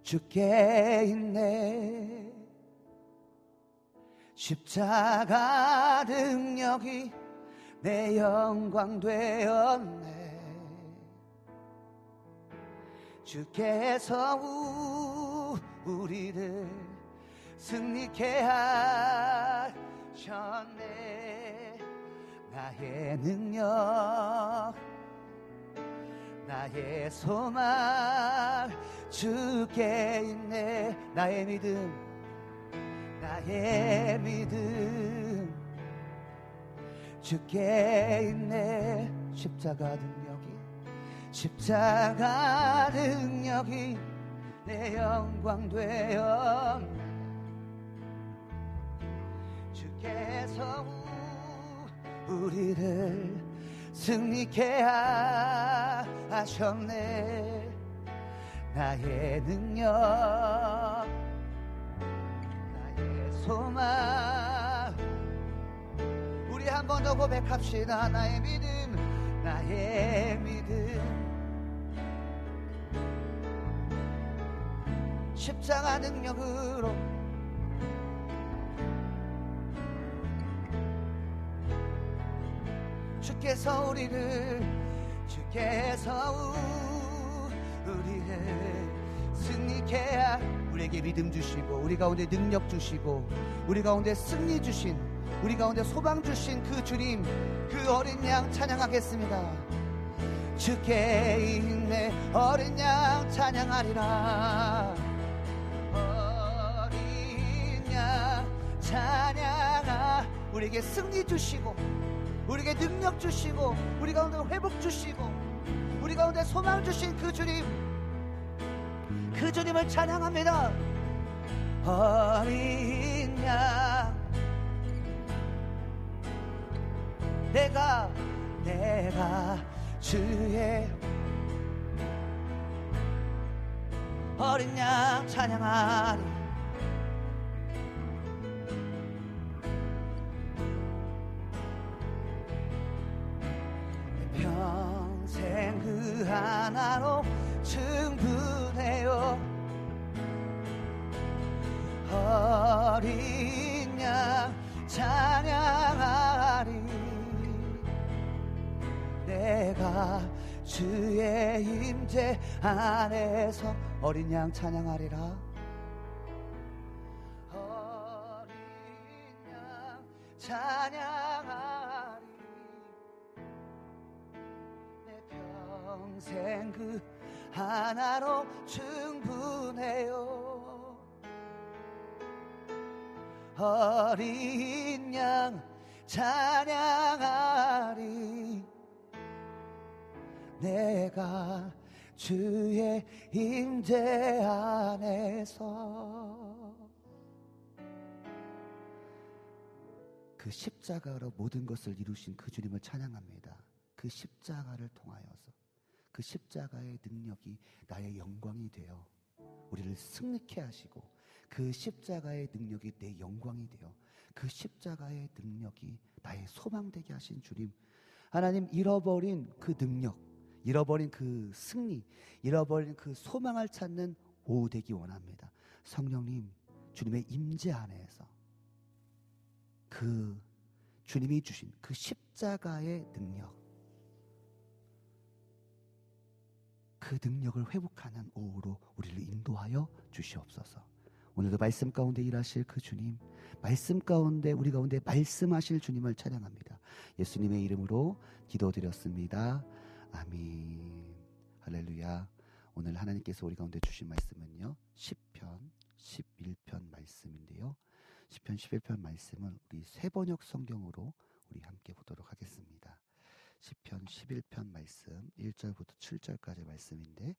주께 있네. 십자가 능력이 내 영광 되었네 주께서 우- 우리를 승리케 하셨네. 나의 능력 나의 소망 주께 있네. 나의 믿음 나의 믿음 주께 있네. 십자가 능력이 십자가 능력이 내 영광 되었네. 주께서 우- 우리를 승리케 하셨네. 나의 능력 나의 소망. 우리 한 번 더 고백합시다. 나의 믿음 나의 믿음 십자가 능력으로. 주께서 우리를 주께서 우리를 승리케 하 우리에게 믿음 주시고 우리 가운데 능력 주시고 우리 가운데 승리 주신 우리 가운데 소방 주신 그 주님 그 어린 양 찬양하겠습니다. 주께 인내 어린 양 찬양하리라. 우리에게 승리 주시고 우리에게 능력 주시고 우리 가운데 회복 주시고 우리 가운데 소망 주신 그 주님 그 주님을 찬양합니다. 어린 양 내가 내가 주의 어린 양 찬양하리 주의 임재 안에서 어린 양 찬양하리라. 어린 양 찬양하리. 내 평생 그 하나로 충분해요. 어린 양 찬양하리 내가 주의 임재 안에서 그 십자가로 모든 것을 이루신 그 주님을 찬양합니다. 그 십자가를 통하여서 그 십자가의 능력이 나의 영광이 되어 우리를 승리케 하시고 그 십자가의 능력이 내 영광이 되어 그 십자가의 능력이 나의 소망되게 하신 주님 하나님 잃어버린 그 능력 잃어버린 그 승리 잃어버린 그 소망을 찾는 오후 되기 원합니다 성령님 주님의 임재 안에서 그 주님이 주신 그 십자가의 능력 그 능력을 회복하는 오후로 우리를 인도하여 주시옵소서. 오늘도 말씀 가운데 일하실 그 주님, 말씀 가운데 우리 가운데 말씀하실 주님을 찬양합니다. 예수님의 이름으로 기도드렸습니다. 아멘. 할렐루야. 오늘 하나님께서 우리 가운데 주신 말씀은요. 10편, 11편 말씀인데요. 10편, 11편 말씀은 우리 세번역 성경으로 우리 함께 보도록 하겠습니다. 10편 11편 말씀 1절부터 7절까지 말씀인데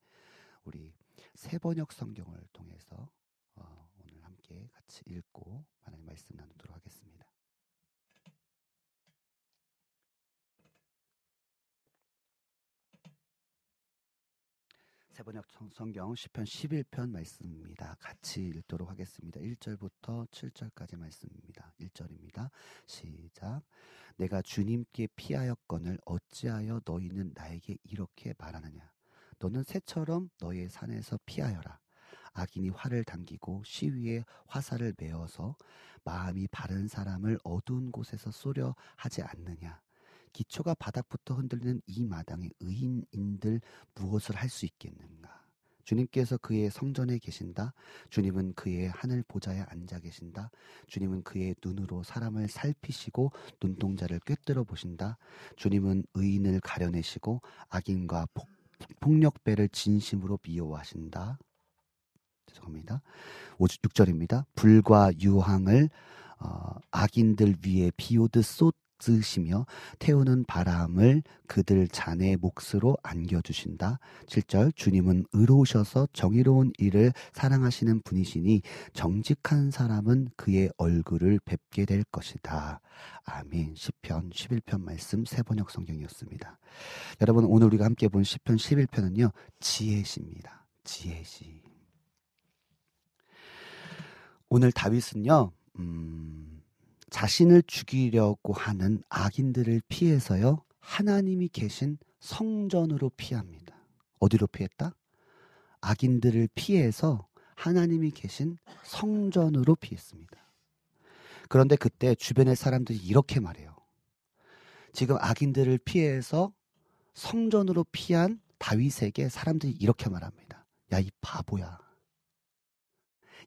우리 세번역 성경을 통해서 어, 오늘 함께 같이 읽고 하나님 말씀 나누도록 하겠습니다. 세번역 성경 10편 11편 말씀입니다. 같이 읽도록 하겠습니다. 1절부터 7절까지 말씀입니다. 1절입니다. 시작. 내가 주님께 피하였거늘 어찌하여 너희는 나에게 이렇게 말하느냐? 너는 새처럼 너의 산에서 피하여라. 악인이 활을 당기고 시위에 화살을 메어서 마음이 바른 사람을 어두운 곳에서 쏘려 하지 않느냐? 기초가 바닥부터 흔들리는 이 마당에 의인인들 무엇을 할 수 있겠는가? 주님께서 그의 성전에 계신다. 주님은 그의 하늘 보좌에 앉아 계신다. 주님은 그의 눈으로 사람을 살피시고 눈동자를 꿰뚫어 보신다. 주님은 의인을 가려내시고 악인과 폭, 폭력배를 진심으로 미워하신다. 죄송합니다. 6절입니다. 불과 유황을 어, 악인들 위에 비오듯 쏟 쓰시며 태우는 바람을 그들 잔의 몫으로 안겨주신다. 7절 주님은 의로우셔서 정의로운 일을 사랑하시는 분이시니 정직한 사람은 그의 얼굴을 뵙게 될 것이다. 아멘. 10편 11편 말씀 세번역 성경이었습니다. 여러분 오늘 우리가 함께 본 10편 11편은요. 지혜시입니다. 지혜시. 오늘 다윗은요. 음 자신을 죽이려고 하는 악인들을 피해서요, 하나님이 계신 성전으로 피합니다. 어디로 피했다? 악인들을 피해서 하나님이 계신 성전으로 피했습니다. 그런데 그때 주변의 사람들이 이렇게 말해요. 지금 악인들을 피해서 성전으로 피한 다윗에게 사람들이 이렇게 말합니다. 야, 이 바보야.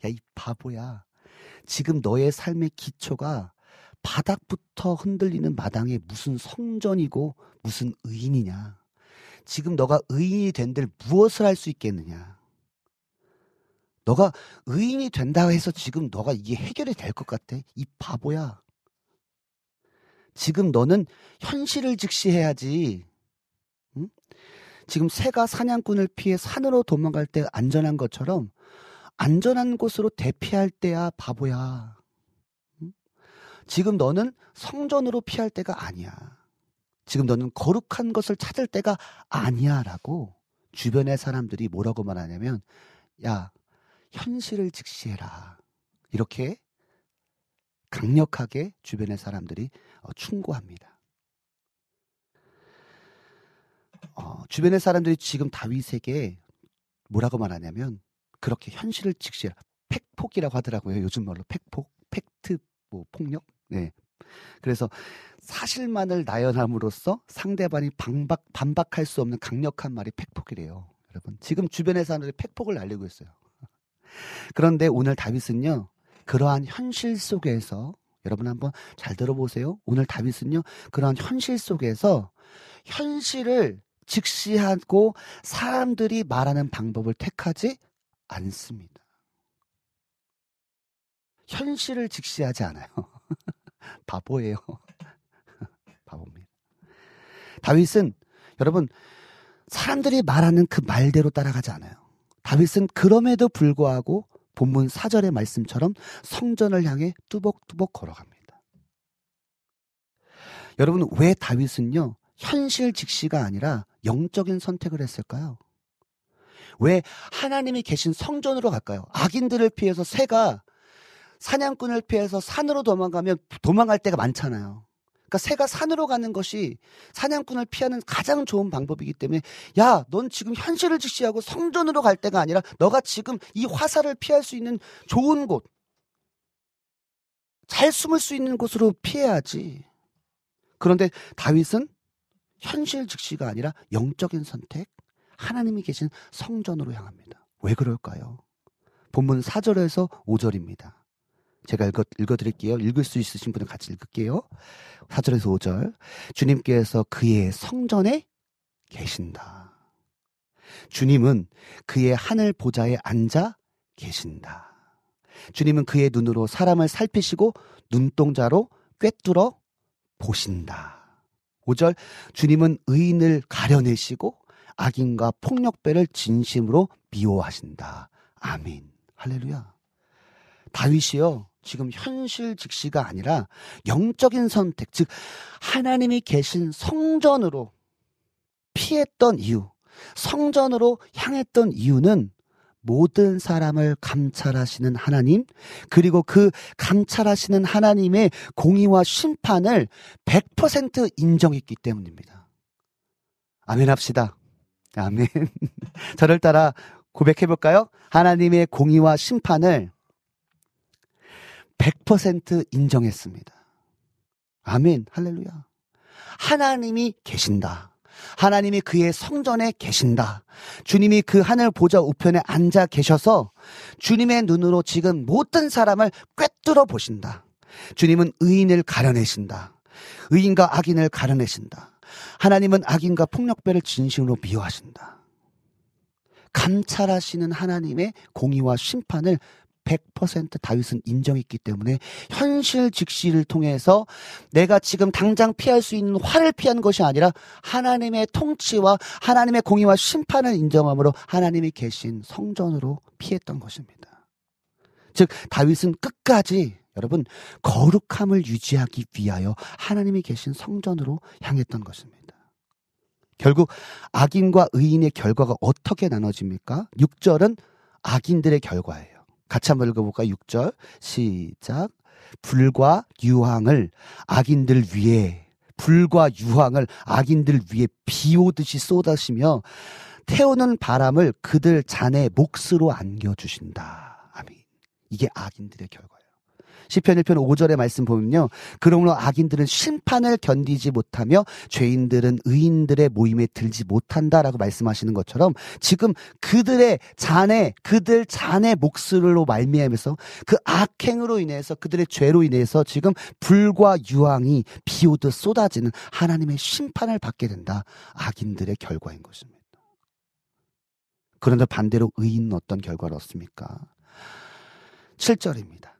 야, 이 바보야. 지금 너의 삶의 기초가 바닥부터 흔들리는 마당에 무슨 성전이고 무슨 의인이냐. 지금 너가 의인이 된들 무엇을 할 수 있겠느냐. 너가 의인이 된다고 해서 지금 너가 이게 해결이 될 것 같아? 이 바보야. 지금 너는 현실을 직시해야지. 응? 지금 새가 사냥꾼을 피해 산으로 도망갈 때 안전한 것처럼 안전한 곳으로 대피할 때야 바보야. 응? 지금 너는 성전으로 피할 때가 아니야. 지금 너는 거룩한 것을 찾을 때가 아니야. 라고 주변의 사람들이 뭐라고 말하냐면, 야, 현실을 직시해라. 이렇게 강력하게 주변의 사람들이 어, 충고합니다. 어, 주변의 사람들이 지금 다윗에게 뭐라고 말하냐면 그렇게 현실을 직시해라. 팩폭이라고 하더라고요. 요즘 말로 팩폭, 팩트, 뭐 폭력. 네. 그래서 사실만을 나열함으로써 상대방이 반박, 반박할 수 없는 강력한 말이 팩폭이래요. 여러분, 지금 주변의 사람들이 팩폭을 날리고 있어요. <laughs> 그런데 오늘 다윗은요, 그러한 현실 속에서 여러분 한번 잘 들어보세요. 오늘 다윗은요, 그러한 현실 속에서 현실을 직시하고 사람들이 말하는 방법을 택하지 않습니다. 현실을 직시하지 않아요. <laughs> <laughs> 바보예요. <laughs> 바보입니다. 다윗은 여러분 사람들이 말하는 그 말대로 따라가지 않아요. 다윗은 그럼에도 불구하고 본문 4절의 말씀처럼 성전을 향해 뚜벅뚜벅 걸어갑니다. 여러분 왜 다윗은요 현실 직시가 아니라 영적인 선택을 했을까요? 왜 하나님이 계신 성전으로 갈까요? 악인들을 피해서 새가 사냥꾼을 피해서 산으로 도망가면 도망갈 때가 많잖아요. 그러니까 새가 산으로 가는 것이 사냥꾼을 피하는 가장 좋은 방법이기 때문에 야, 넌 지금 현실을 직시하고 성전으로 갈 때가 아니라 너가 지금 이 화살을 피할 수 있는 좋은 곳, 잘 숨을 수 있는 곳으로 피해야지. 그런데 다윗은 현실 직시가 아니라 영적인 선택, 하나님이 계신 성전으로 향합니다. 왜 그럴까요? 본문 4절에서 5절입니다. 제가 읽어, 읽어드릴게요. 읽을 수 있으신 분은 같이 읽을게요. 4절에서 5절. 주님께서 그의 성전에 계신다. 주님은 그의 하늘 보좌에 앉아 계신다. 주님은 그의 눈으로 사람을 살피시고 눈동자로 꿰뚫어 보신다. 5절. 주님은 의인을 가려내시고 악인과 폭력배를 진심으로 미워하신다. 아멘. 할렐루야. 다윗이요. 지금 현실 직시가 아니라 영적인 선택, 즉 하나님이 계신 성전으로 피했던 이유, 성전으로 향했던 이유는 모든 사람을 감찰하시는 하나님, 그리고 그 감찰하시는 하나님의 공의와 심판을 100% 인정했기 때문입니다. 아멘 합시다. 아멘. <laughs> 저를 따라 고백해 볼까요? 하나님의 공의와 심판을 100% 인정했습니다. 아멘. 할렐루야. 하나님이 계신다. 하나님이 그의 성전에 계신다. 주님이 그 하늘 보좌 우편에 앉아 계셔서 주님의 눈으로 지금 모든 사람을 꿰뚫어 보신다. 주님은 의인을 가려내신다. 의인과 악인을 가려내신다. 하나님은 악인과 폭력배를 진심으로 미워하신다. 감찰하시는 하나님의 공의와 심판을 100% 다윗은 인정했기 때문에 현실 직시를 통해서 내가 지금 당장 피할 수 있는 화를 피한 것이 아니라 하나님의 통치와 하나님의 공의와 심판을 인정함으로 하나님이 계신 성전으로 피했던 것입니다. 즉 다윗은 끝까지 여러분 거룩함을 유지하기 위하여 하나님이 계신 성전으로 향했던 것입니다. 결국 악인과 의인의 결과가 어떻게 나눠집니까? 6절은 악인들의 결과예요. 같이 한번 읽어볼까요? 6절. 시작. 불과 유황을 악인들 위에, 불과 유황을 악인들 위에 비 오듯이 쏟아시며 태우는 바람을 그들 잔의 몫으로 안겨주신다. 아멘. 이게 악인들의 결과예요. 시편 1편 5절의 말씀 보면요. 그러므로 악인들은 심판을 견디지 못하며 죄인들은 의인들의 모임에 들지 못한다라고 말씀하시는 것처럼 지금 그들의 자네, 그들 자네 몫으로 말미암아서 그 악행으로 인해서 그들의 죄로 인해서 지금 불과 유황이 비오듯 쏟아지는 하나님의 심판을 받게 된다. 악인들의 결과인 것입니다. 그런데 반대로 의인은 어떤 결과를 얻습니까? 7절입니다.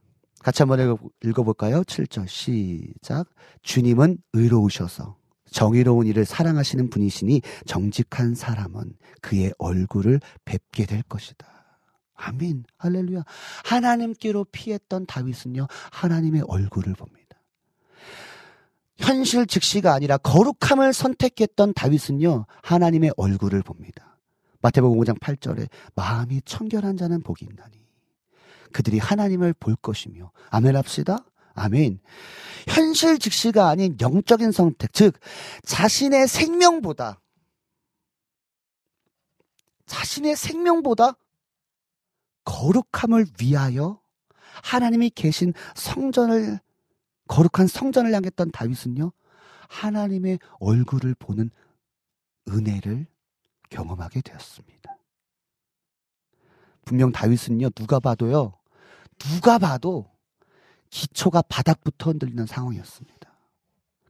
같이 한번 읽어볼까요? 7절 시작. 주님은 의로우셔서 정의로운 일을 사랑하시는 분이시니 정직한 사람은 그의 얼굴을 뵙게 될 것이다. 아멘. 할렐루야. 하나님께로 피했던 다윗은요, 하나님의 얼굴을 봅니다. 현실 즉시가 아니라 거룩함을 선택했던 다윗은요, 하나님의 얼굴을 봅니다. 마태복음 5장 8절에 마음이 청결한 자는 복이 있나니 그들이 하나님을 볼 것이며 아멘 합시다. 아멘. 현실 즉시가 아닌 영적인 선택, 즉 자신의 생명보다 자신의 생명보다 거룩함을 위하여 하나님이 계신 성전을 거룩한 성전을 향했던 다윗은요. 하나님의 얼굴을 보는 은혜를 경험하게 되었습니다. 분명 다윗은요. 누가 봐도요. 누가 봐도 기초가 바닥부터 흔들리는 상황이었습니다.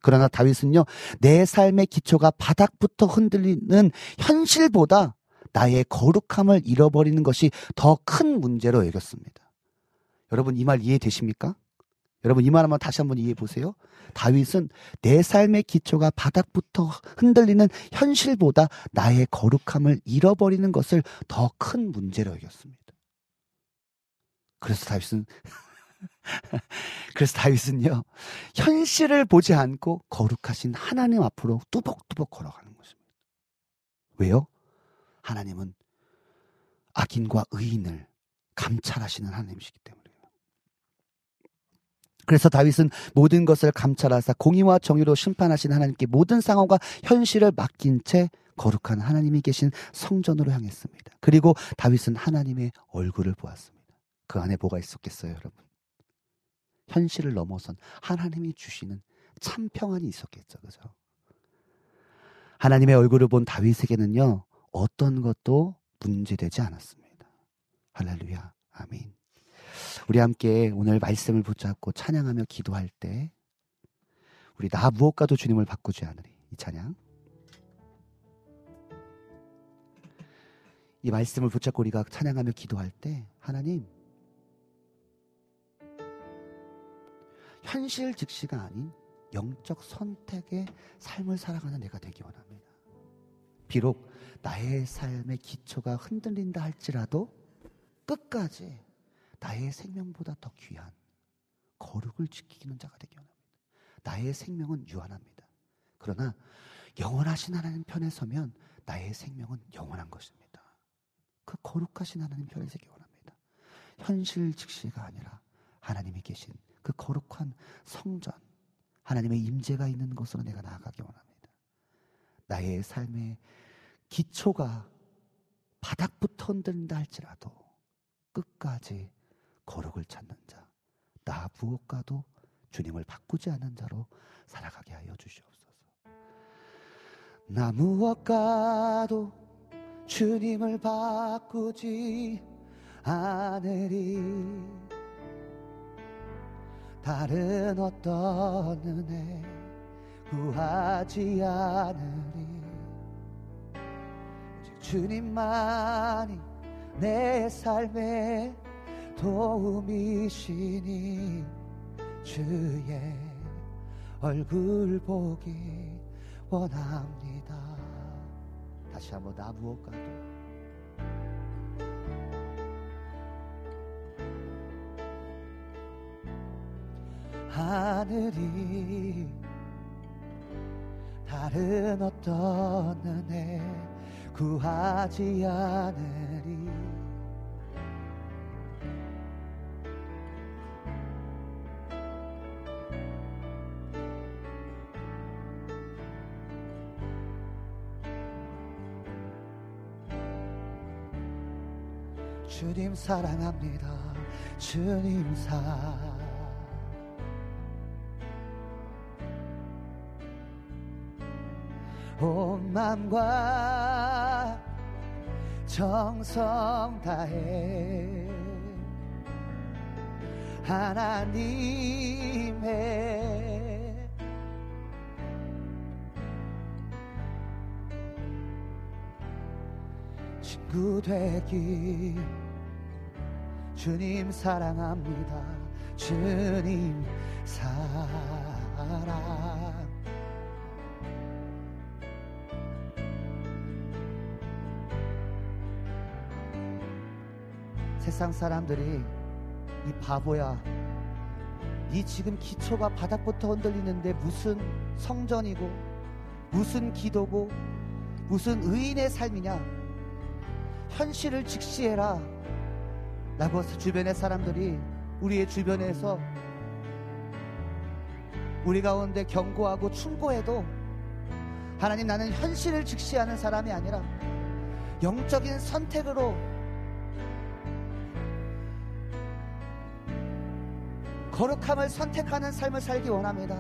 그러나 다윗은요, 내 삶의 기초가 바닥부터 흔들리는 현실보다 나의 거룩함을 잃어버리는 것이 더 큰 문제로 여겼습니다. 여러분 이 말 이해되십니까? 여러분 이 말 한번 다시 한번 이해해 보세요. 다윗은 내 삶의 기초가 바닥부터 흔들리는 현실보다 나의 거룩함을 잃어버리는 것을 더 큰 문제로 여겼습니다. 그래서 다윗은 <laughs> 그래서 다윗은요 현실을 보지 않고 거룩하신 하나님 앞으로 뚜벅뚜벅 걸어가는 것입니다. 왜요? 하나님은 악인과 의인을 감찰하시는 하나님이시기 때문에요. 그래서 다윗은 모든 것을 감찰하사 공의와 정의로 심판하신 하나님께 모든 상황과 현실을 맡긴 채 거룩한 하나님이 계신 성전으로 향했습니다. 그리고 다윗은 하나님의 얼굴을 보았습니다. 그 안에 뭐가 있었겠어요, 여러분? 현실을 넘어선 하나님이 주시는 참 평안이 있었겠죠, 그죠? 하나님의 얼굴을 본 다윗에게는요, 어떤 것도 문제되지 않았습니다. 할렐루야. 아멘. 우리 함께 오늘 말씀을 붙잡고 찬양하며 기도할 때 우리 나 무엇과도 주님을 바꾸지 않으리. 이 찬양. 이 말씀을 붙잡고 우리가 찬양하며 기도할 때 하나님 현실 즉시가 아닌 영적 선택의 삶을 살아가는 내가 되기 원합니다. 비록 나의 삶의 기초가 흔들린다 할지라도 끝까지 나의 생명보다 더 귀한 거룩을 지키는 자가 되기 원합니다. 나의 생명은 유한합니다. 그러나 영원하신 하나님 편에 서면 나의 생명은 영원한 것입니다. 그 거룩하신 하나님 편에 서기 원합니다. 현실 즉시가 아니라 하나님이 계신 그 거룩한 성전, 하나님의 임재가 있는 곳으로 내가 나아가기 원합니다. 나의 삶의 기초가 바닥부터 흔들린다 할지라도 끝까지 거룩을 찾는 자, 나 무엇과도 주님을 바꾸지 않는 자로 살아가게 하여 주시옵소서. 나 무엇과도 주님을 바꾸지 않으리. 다른 어떤 은혜 구하지 않으리. 오직 주님만이 내 삶의 도움이시니 주의 얼굴 보기 원합니다. 다시 한번 나 무엇과도 하늘이 다른 어떤 은혜 구하지 않으리. 주님 사랑합니다. 주님 사랑 온 맘과 정성 다해 하나님의 친구 되기 주님 사랑합니다. 주님 사랑 세상 사람들이 이 바보야 이 지금 기초가 바닥부터 흔들리는데 무슨 성전이고 무슨 기도고 무슨 의인의 삶이냐? 현실을 직시해라 라고 주변의 사람들이 우리의 주변에서 우리 가운데 경고하고 충고해도 하나님 나는 현실을 직시하는 사람이 아니라 영적인 선택으로 거룩함을 선택하는 삶을 살기 원합니다.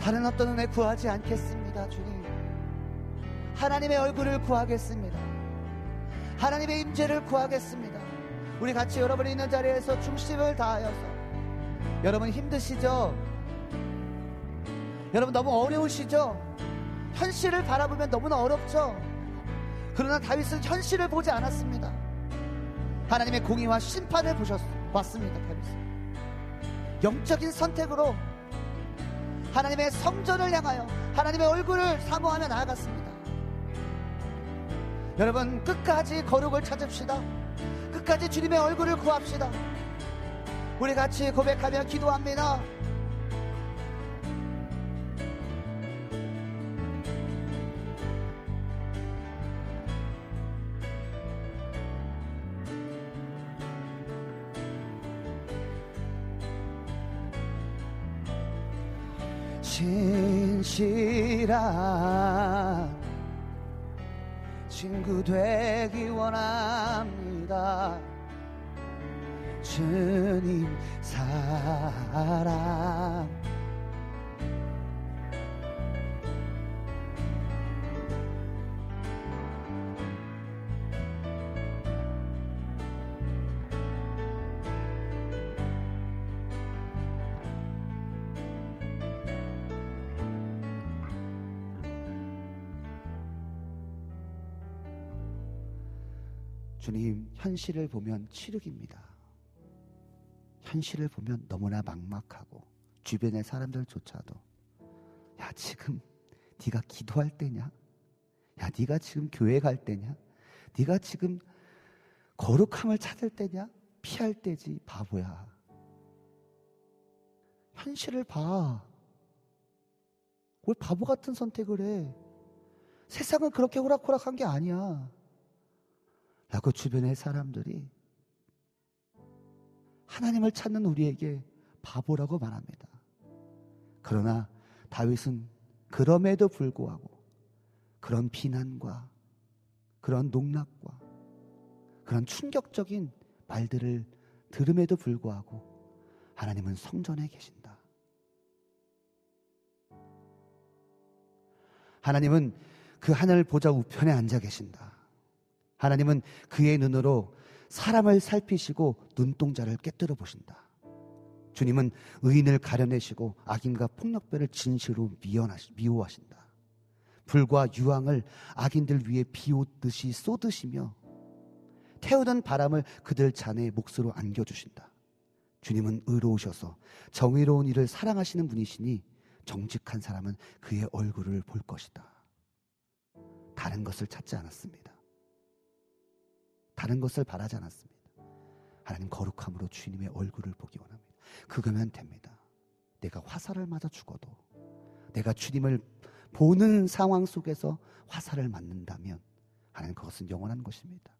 다른 어떤 은혜 구하지 않겠습니다, 주님. 하나님의 얼굴을 구하겠습니다. 하나님의 임재를 구하겠습니다. 우리 같이 여러분이 있는 자리에서 중심을 다하여서 여러분 힘드시죠? 여러분 너무 어려우시죠? 현실을 바라보면 너무나 어렵죠? 그러나 다윗은 현실을 보지 않았습니다. 하나님의 공의와 심판을 보셨, 봤습니다, 다윗은. 영적인 선택으로 하나님의 성전을 향하여 하나님의 얼굴을 사모하며 나아갔습니다. 여러분, 끝까지 거룩을 찾읍시다. 끝까지 주님의 얼굴을 구합시다. 우리 같이 고백하며 기도합니다. 친구 되기 원합니다. 주님 사랑 주님, 현실을 보면 치륵입니다. 현실을 보면 너무나 막막하고 주변의 사람들조차도 야, 지금 네가 기도할 때냐? 야, 네가 지금 교회 갈 때냐? 네가 지금 거룩함을 찾을 때냐? 피할 때지, 바보야. 현실을 봐. 왜 바보 같은 선택을 해? 세상은 그렇게 호락호락한 게 아니야. 라고 주변의 사람들이 하나님을 찾는 우리에게 바보라고 말합니다. 그러나 다윗은 그럼에도 불구하고 그런 비난과 그런 농락과 그런 충격적인 말들을 들음에도 불구하고 하나님은 성전에 계신다. 하나님은 그 하늘 보좌 우편에 앉아 계신다. 하나님은 그의 눈으로 사람을 살피시고 눈동자를 깨뜨려 보신다. 주님은 의인을 가려내시고 악인과 폭력배를 진실로 미워하신다. 불과 유황을 악인들 위에 비웃듯이 쏟으시며 태우던 바람을 그들 잔에 몫으로 안겨주신다. 주님은 의로우셔서 정의로운 일을 사랑하시는 분이시니 정직한 사람은 그의 얼굴을 볼 것이다. 다른 것을 찾지 않았습니다. 다른 것을 바라지 않았습니다. 하나님 거룩함으로 주님의 얼굴을 보기 원합니다. 그거면 됩니다. 내가 화살을 맞아 죽어도 내가 주님을 보는 상황 속에서 화살을 맞는다면 하나님 그것은 영원한 것입니다.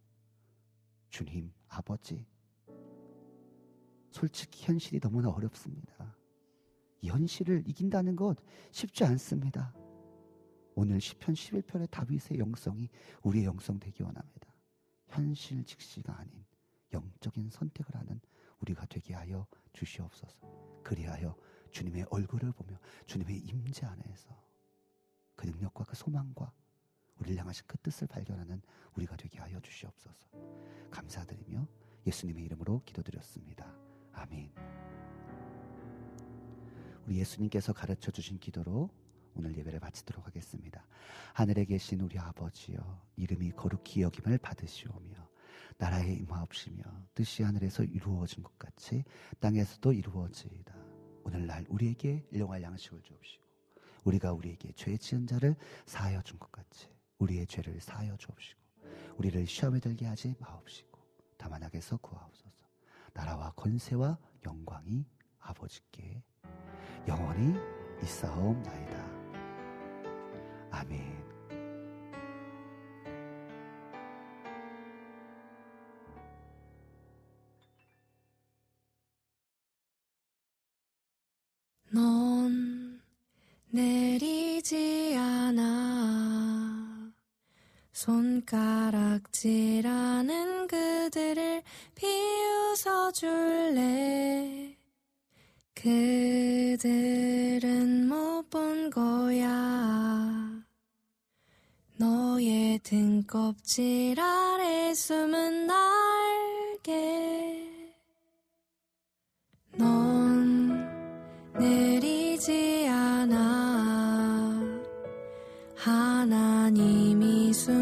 주님, 아버지, 솔직히 현실이 너무나 어렵습니다. 이 현실을 이긴다는 것 쉽지 않습니다. 오늘 10편 11편의 다윗의 영성이 우리의 영성 되기 원합니다. 현실 직시가 아닌 영적인 선택을 하는 우리가 되게 하여 주시옵소서. 그리하여 주님의 얼굴을 보며 주님의 임재 안에서 그 능력과 그 소망과 우리를 향하신 그 뜻을 발견하는 우리가 되게 하여 주시옵소서. 감사드리며 예수님의 이름으로 기도드렸습니다. 아멘. 우리 예수님께서 가르쳐 주신 기도로 오늘 예배를 마치도록 하겠습니다. 하늘에 계신 우리 아버지여 이름이 거룩히 여김을 받으시오며 나라의 임하옵시며 뜻이 하늘에서 이루어진 것 같이 땅에서도 이루어지이다. 오늘날 우리에게 일용할 양식을 주옵시고 우리가 우리에게 죄 지은 자를 사하여 준 것 같이 우리의 죄를 사하여 주옵시고 우리를 시험에 들게 하지 마옵시고 다만 악에서 구하옵소서. 나라와 권세와 영광이 아버지께 영원히 있사옵나이다. 아멘. 넌 내리지 않아 손가락질하는 그들을 비웃어 줄래 껍질 아래 숨은 날개. 넌 내리지 않아. 하나님이 숨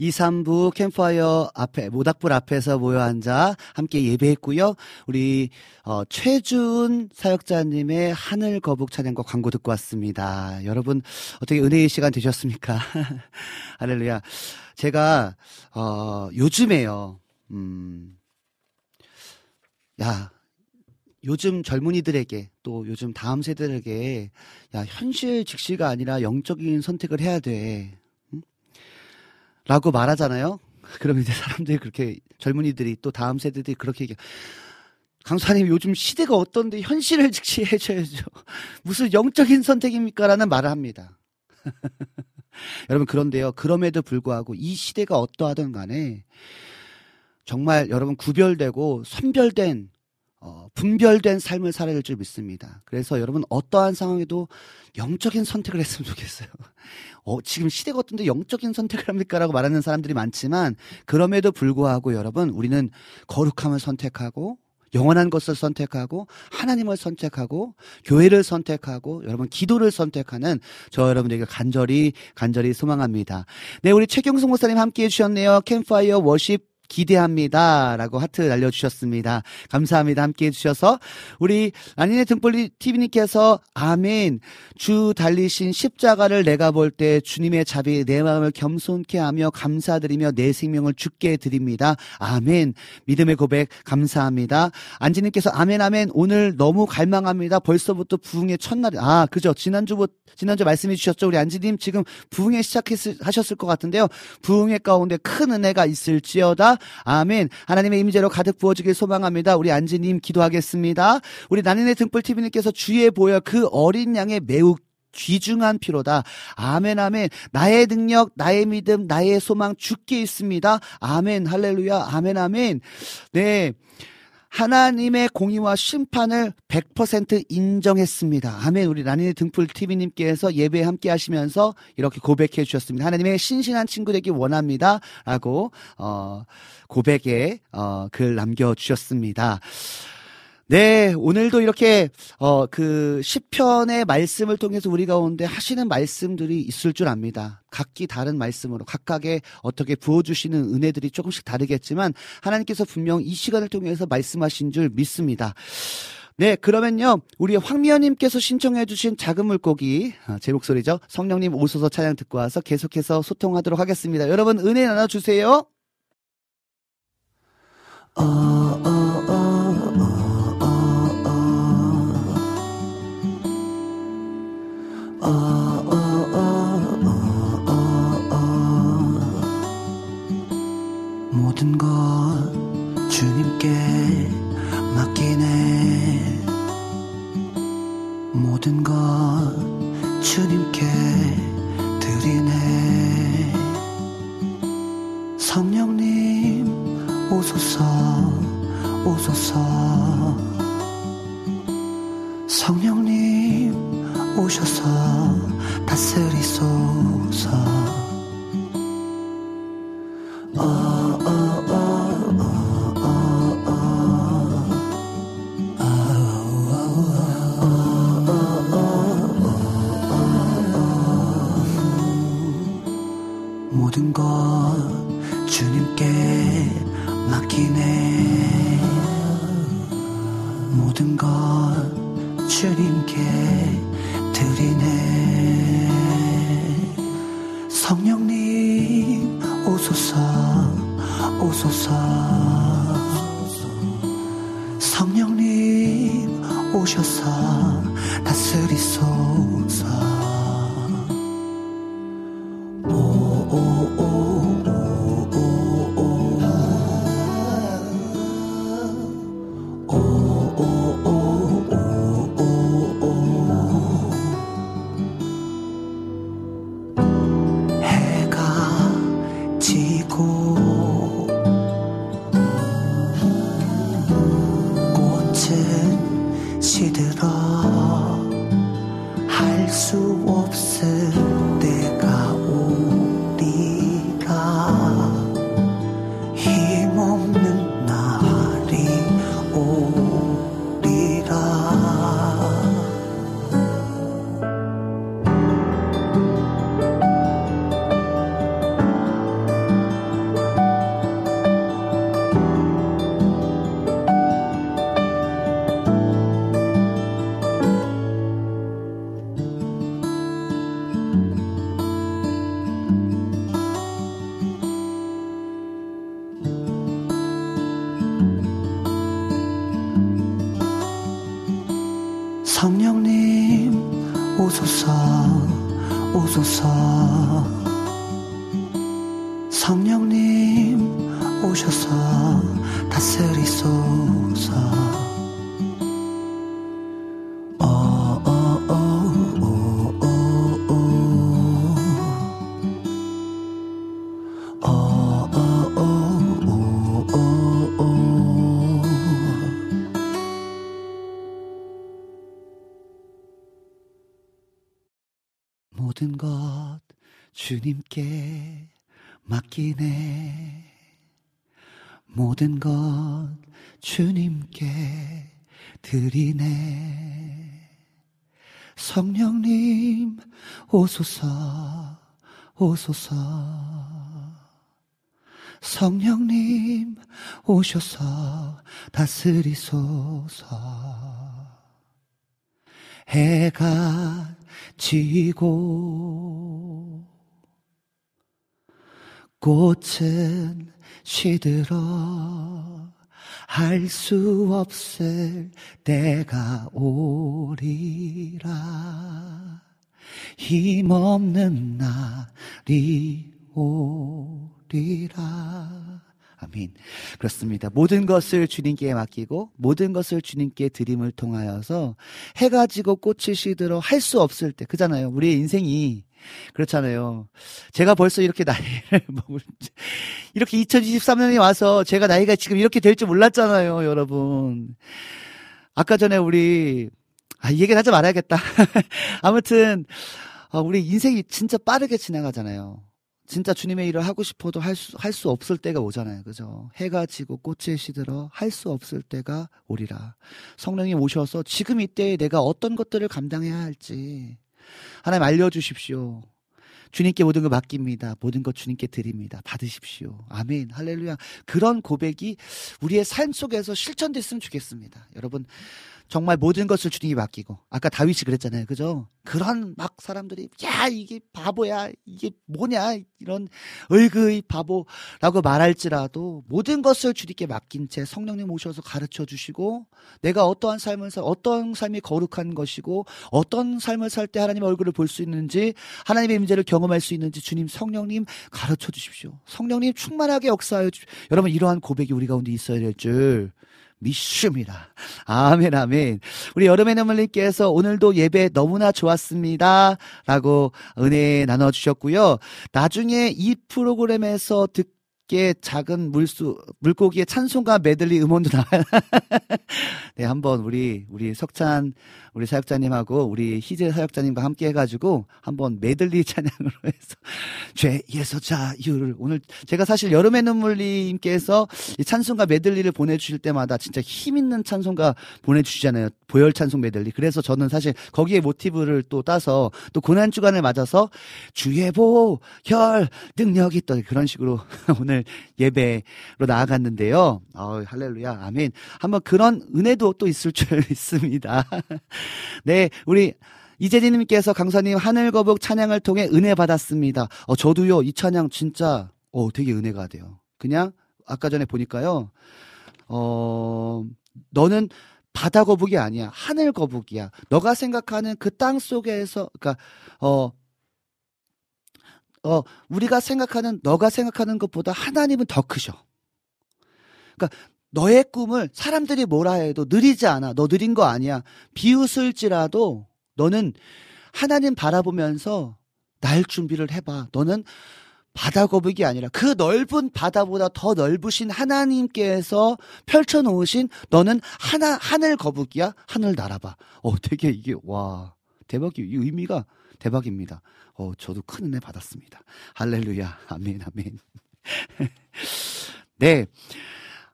2, 3부 캠파이어 앞에 모닥불 앞에서 모여 앉아 함께 예배했고요. 우리 어, 최준 사역자님의 하늘 거북 찬양과 광고 듣고 왔습니다. 여러분 어떻게 은혜의 시간 되셨습니까? <laughs> 할렐루야. 제가 어, 요즘에요. 음. 야, 요즘 젊은이들에게 또 요즘 다음 세대들에게 야, 현실 직시가 아니라 영적인 선택을 해야 돼. 라고 말하잖아요. <laughs> 그러면 이제 사람들이 그렇게 젊은이들이 또 다음 세대들이 그렇게 얘기. 강사님 요즘 시대가 어떤데 현실을 직시해 줘야죠. <laughs> 무슨 영적인 선택입니까 라는 말을 합니다. <laughs> 여러분 그런데요. 그럼에도 불구하고 이 시대가 어떠하든 간에 정말 여러분 구별되고 선별된 어, 분별된 삶을 살아야 될 줄 믿습니다. 그래서 여러분 어떠한 상황에도 영적인 선택을 했으면 좋겠어요. 어, 지금 시대가 어떤데 영적인 선택을 합니까? 라고 말하는 사람들이 많지만 그럼에도 불구하고 여러분 우리는 거룩함을 선택하고 영원한 것을 선택하고 하나님을 선택하고 교회를 선택하고 여러분 기도를 선택하는 저 여러분에게 간절히 간절히 소망합니다. 네, 우리 최경숙 목사님 함께 해 주셨네요. 캠파이어 워십 기대합니다. 라고 하트 날려주셨습니다. 감사합니다. 함께 해주셔서. 우리 라니네 등불리 TV님께서 아멘. 주 달리신 십자가를 내가 볼 때 주님의 자비 내 마음을 겸손케 하며 감사드리며 내 생명을 죽게 드립니다. 아멘. 믿음의 고백 감사합니다. 안지님께서 아멘 아멘. 오늘 너무 갈망합니다. 벌써부터 부흥의 첫날. 아, 그죠. 지난주부터 지난주 말씀해 주셨죠. 우리 안지님 지금 부흥회 시작하셨을 것 같은데요. 부흥회 가운데 큰 은혜가 있을지어다. 아멘. 하나님의 임재로 가득 부어지길 소망합니다. 우리 안지님 기도하겠습니다. 우리 나인의 등불 TV님께서 주에 보여 그 어린 양의 매우 귀중한 피로다. 아멘, 아멘. 나의 능력, 나의 믿음, 나의 소망 죽게 있습니다. 아멘, 할렐루야. 아멘, 아멘. 네. 하나님의 공의와 심판을 100% 인정했습니다. 아멘. 우리 라니네 등불 TV님께서 예배 함께 하시면서 이렇게 고백해 주셨습니다. 하나님의 신신한 친구 되기 원합니다. 라고, 어, 고백에, 어, 글 남겨주셨습니다. 네, 오늘도 이렇게 어 그 시편의 말씀을 통해서 우리 가운데 하시는 말씀들이 있을 줄 압니다. 각기 다른 말씀으로 각각의 어떻게 부어 주시는 은혜들이 조금씩 다르겠지만 하나님께서 분명 이 시간을 통해서 말씀하신 줄 믿습니다. 네, 그러면요. 우리 황미연님께서 신청해주신 작은 물고기, 아, 제 목소리죠. 성령님 오소서 찬양 듣고 와서 계속해서 소통하도록 하겠습니다. 여러분, 은혜 나눠주세요. 어, 어, 어, 모든 것 주님께 맡기네. 모든 것 주님께 드리네. 성령님 오소서 오소서. 성령님 오셔서 다스리소서 오소서 오소서. 성령님 오셔서 다스리소서. 해가 지고 꽃은 시들어 할 수 없을 때가 오리라 힘없는 날이 오리라 아멘. 그렇습니다. 모든 것을 주님께 맡기고 모든 것을 주님께 드림을 통하여서 해가 지고 꽃이 시들어 할 수 없을 때 그잖아요. 우리의 인생이 그렇잖아요. 제가 벌써 이렇게 나이를 <laughs> 이렇게 2023년에 와서 제가 나이가 지금 이렇게 될 줄 몰랐잖아요, 여러분. 아까 전에 우리, 아, 이 얘기는 하지 말아야겠다. <laughs> 아무튼, 어, 우리 인생이 진짜 빠르게 지나가잖아요. 진짜 주님의 일을 하고 싶어도 할 수, 할 수 없을 때가 오잖아요. 그죠? 해가 지고 꽃이 시들어 할 수 없을 때가 오리라. 성령이 오셔서 지금 이때에 내가 어떤 것들을 감당해야 할지 하나님 알려주십시오. 주님께 모든 걸 맡깁니다. 모든 것 주님께 드립니다. 받으십시오. 아멘. 할렐루야. 그런 고백이 우리의 삶 속에서 실천됐으면 좋겠습니다. 여러분, 정말 모든 것을 주님이 맡기고 아까 다윗이 그랬잖아요. 그죠? 그런 막 사람들이 야 이게 바보야 이게 뭐냐 이런 얼그의 바보라고 말할지라도 모든 것을 주님께 맡긴 채 성령님 오셔서 가르쳐 주시고 내가 어떠한 삶을 살 어떤 삶이 거룩한 것이고 어떤 삶을 살 때 하나님의 얼굴을 볼 수 있는지 하나님의 임재를 경험할 수 있는지 주님 성령님 가르쳐 주십시오. 성령님 충만하게 역사하여 주 여러분 이러한 고백이 우리 가운데 있어야 될 줄 믿습니다. 아멘, 아멘. 우리 여름의 눈물님께서 오늘도 예배 너무나 좋았습니다. 라고 은혜 나눠주셨고요. 나중에 이 프로그램에서 듣 게 작은 물수 물고기의 찬송가 메들리 음원도 나와요. <laughs> 네, 한번 우리 우리 석찬 우리 사역자님하고 우리 희재 사역자님과 함께 해가지고 한번 메들리 찬양으로 해서 <laughs> 죄에서 자유를 오늘 제가 사실 여름의 눈물님께서 이 찬송가 메들리를 보내주실 때마다 진짜 힘 있는 찬송가 보내주시잖아요. 보혈 찬송 메들리. 그래서 저는 사실 거기에 모티브를 또 따서 또 고난 주간을 맞아서 주의 보혈 능력이 또 그런 식으로 <laughs> 오늘 예배로 나아갔는데요. 어, 할렐루야, 아멘. 한번 그런 은혜도 또 있을 줄 <laughs> 믿습니다. 네, 우리 이재진님께서 강사님 하늘 거북 찬양을 통해 은혜 받았습니다. 어, 저도요, 이 찬양 진짜, 어, 되게 은혜가 돼요. 그냥, 아까 전에 보니까요, 어, 너는 바다 거북이 아니야. 하늘 거북이야. 너가 생각하는 그 땅 속에서, 그니까, 어, 어, 우리가 생각하는, 너가 생각하는 것보다 하나님은 더 크셔. 그러니까 너의 꿈을 사람들이 뭐라 해도 느리지 않아. 너 느린 거 아니야. 비웃을지라도 너는 하나님 바라보면서 날 준비를 해봐. 너는 바다 거북이 아니라 그 넓은 바다보다 더 넓으신 하나님께서 펼쳐놓으신 너는 하나, 하늘 거북이야? 하늘 날아봐. 어, 되게 이게, 와, 대박이, 이 의미가 대박입니다. 어, 저도 큰 은혜 받았습니다. 할렐루야. 아멘, 아멘. <laughs> 네.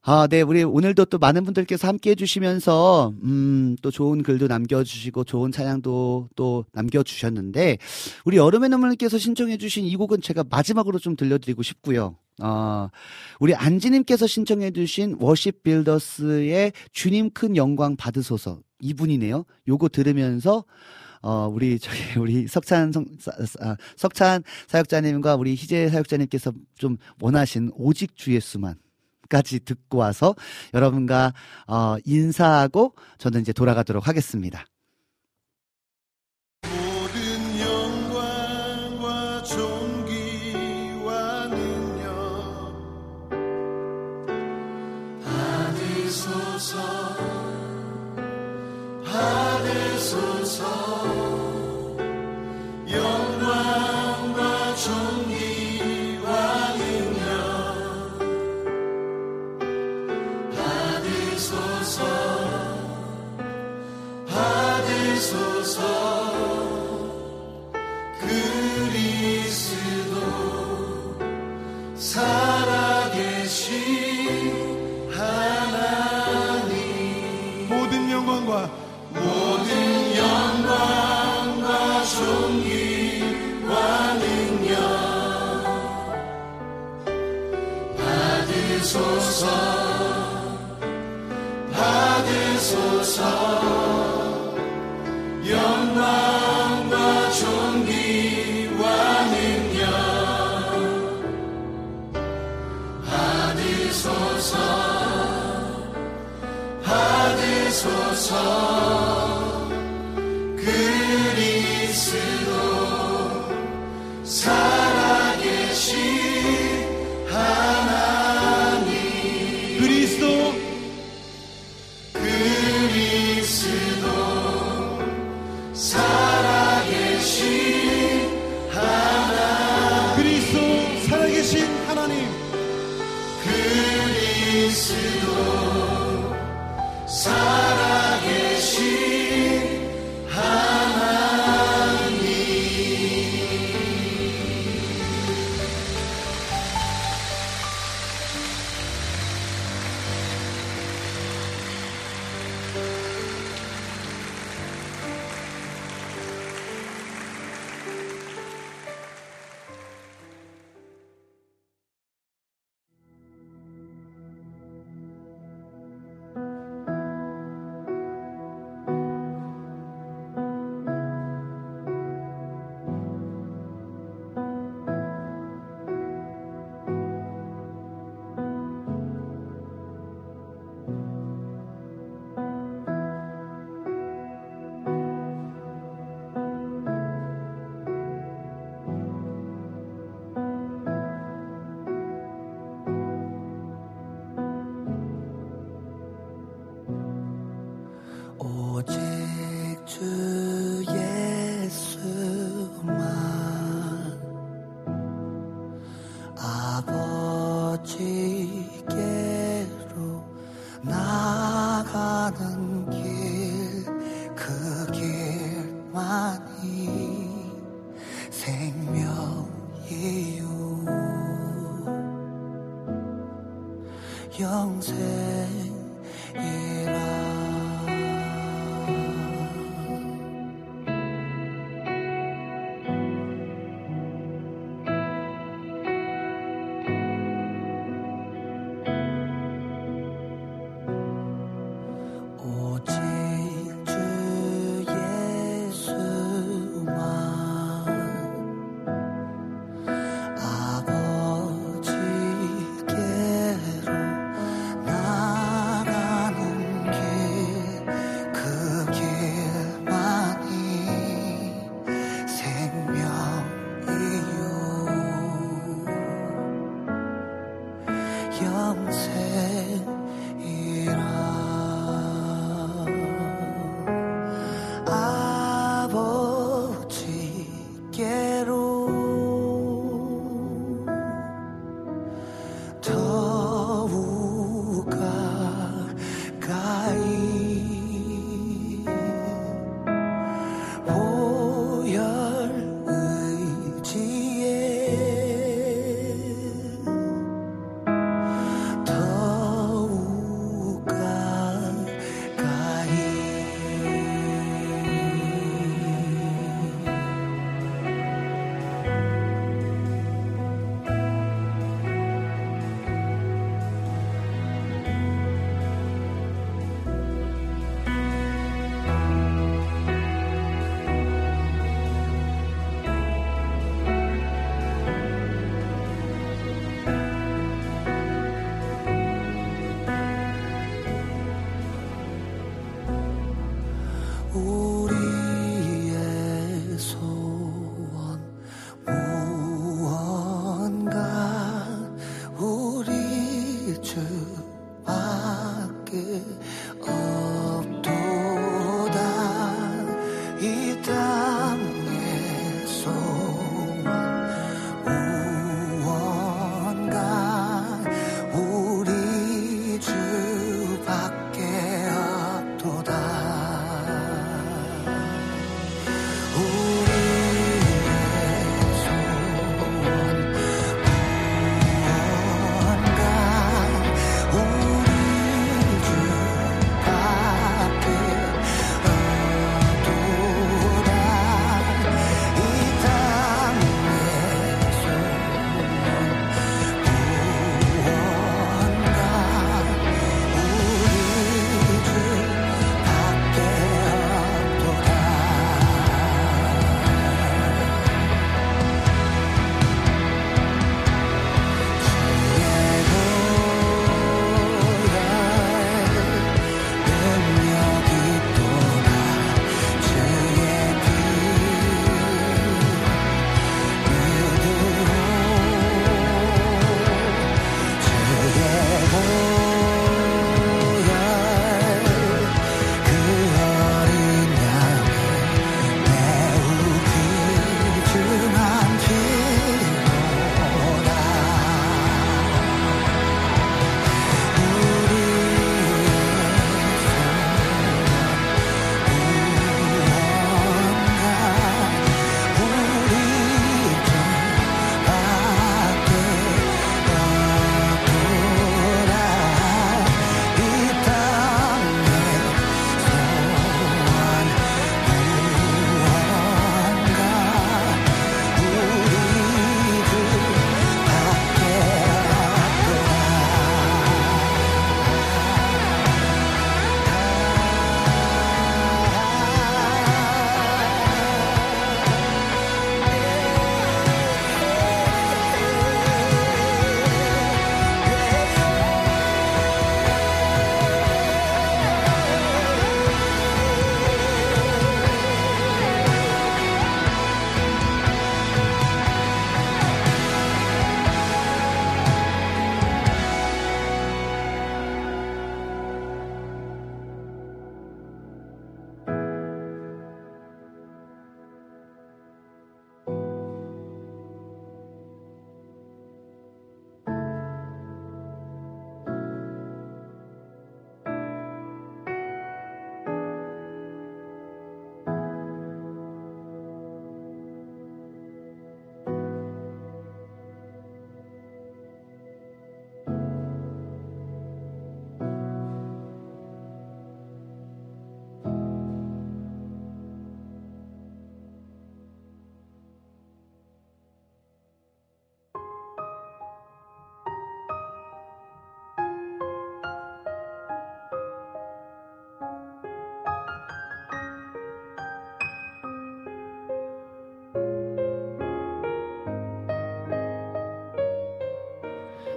아, 네, 우리 오늘도 또 많은 분들께서 함께 해주시면서, 음, 또 좋은 글도 남겨주시고, 좋은 찬양도 또 남겨주셨는데, 우리 여름의 눈물님께서 신청해주신 이 곡은 제가 마지막으로 좀 들려드리고 싶고요. 어, 우리 안지님께서 신청해주신 워십 빌더스의 주님 큰 영광 받으소서. 이분이네요. 요거 들으면서, 어, 우리, 저기, <laughs> 우리 석찬, 성, 아, 석찬 사역자님과 우리 희재 사역자님께서 좀 원하신 오직 주 예수만. 까지 듣고 와서 여러분과 어, 인사하고 저는 이제 돌아가도록 하겠습니다.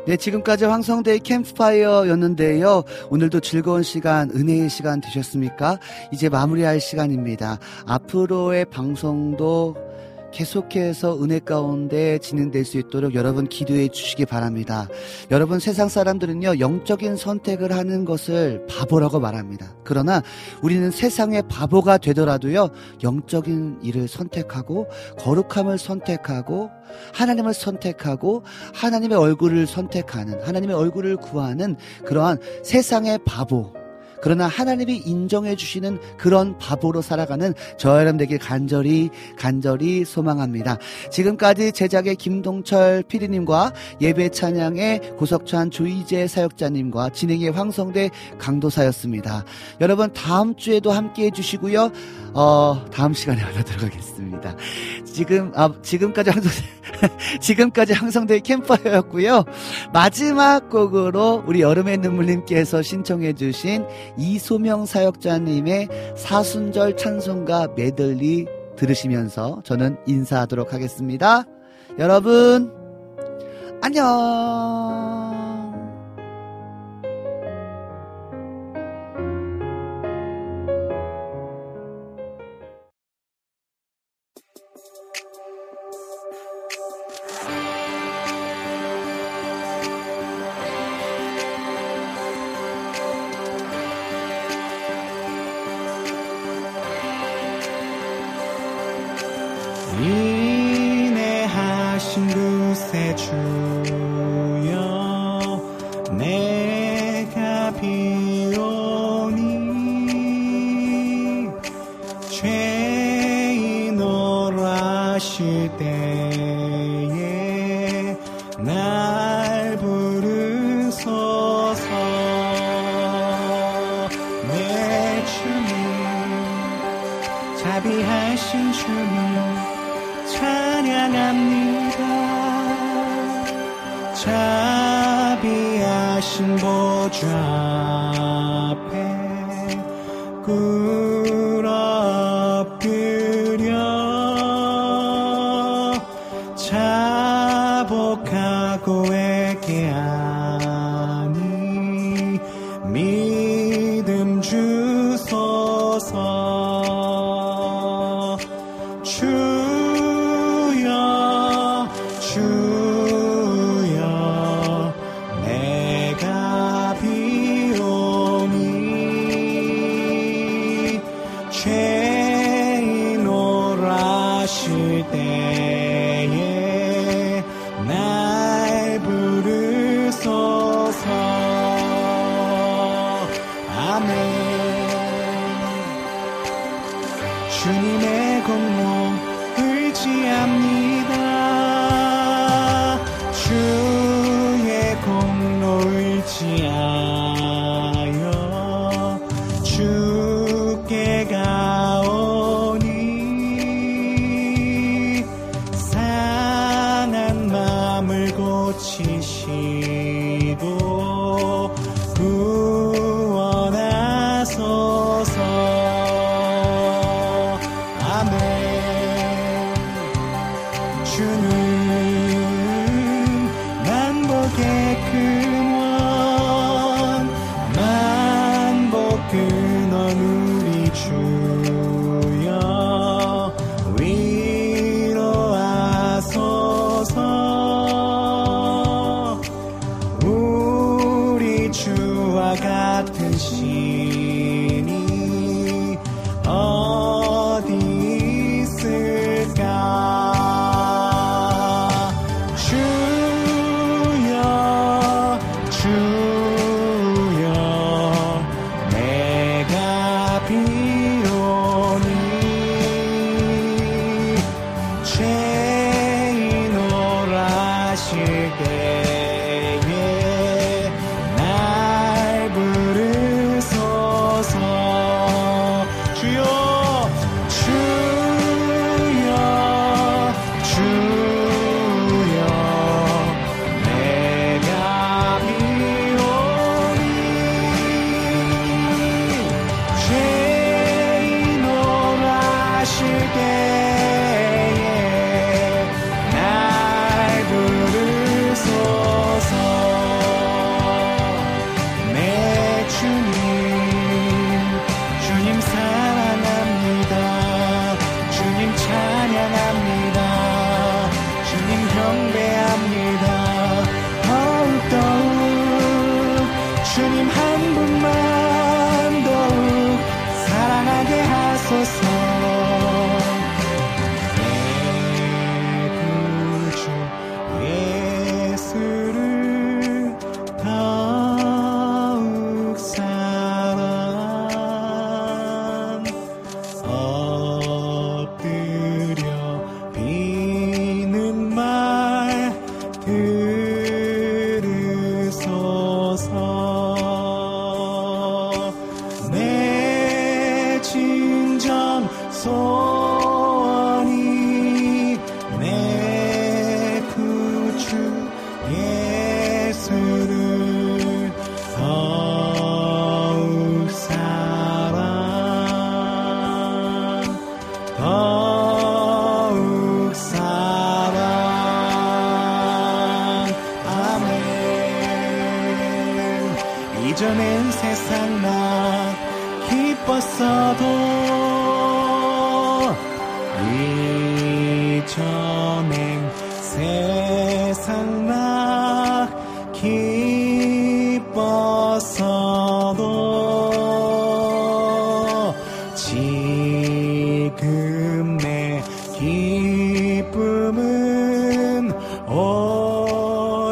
네, 지금까지 황성대의 캠프파이어였는데요. 오늘도 즐거운 시간, 은혜의 시간 되셨습니까? 이제 마무리할 시간입니다. 앞으로의 방송도 계속해서 은혜 가운데 진행될 수 있도록 여러분 기도해 주시기 바랍니다. 여러분 세상 사람들은요, 영적인 선택을 하는 것을 바보라고 말합니다. 그러나 우리는 세상의 바보가 되더라도요, 영적인 일을 선택하고, 거룩함을 선택하고, 하나님을 선택하고, 하나님의 얼굴을 선택하는, 하나님의 얼굴을 구하는 그러한 세상의 바보, 그러나 하나님이 인정해 주시는 그런 바보로 살아가는 저 여러분 되길 간절히 간절히 소망합니다. 지금까지 제작의 김동철 피디님과 예배 찬양의 고석찬 조이재 사역자님과 진행의 황성대 강도사였습니다. 여러분 다음 주에도 함께 해 주시고요. 어, 다음 시간에 알아들어 가겠습니다. 지금, 아, 지금까지 항성, <laughs> 지금까지 항성대 캠퍼였고요. 마지막 곡으로 우리 여름의 눈물님께서 신청해 주신 이소명 사역자님의 사순절 찬송가 메들리 들으시면서 저는 인사하도록 하겠습니다. 여러분, 안녕!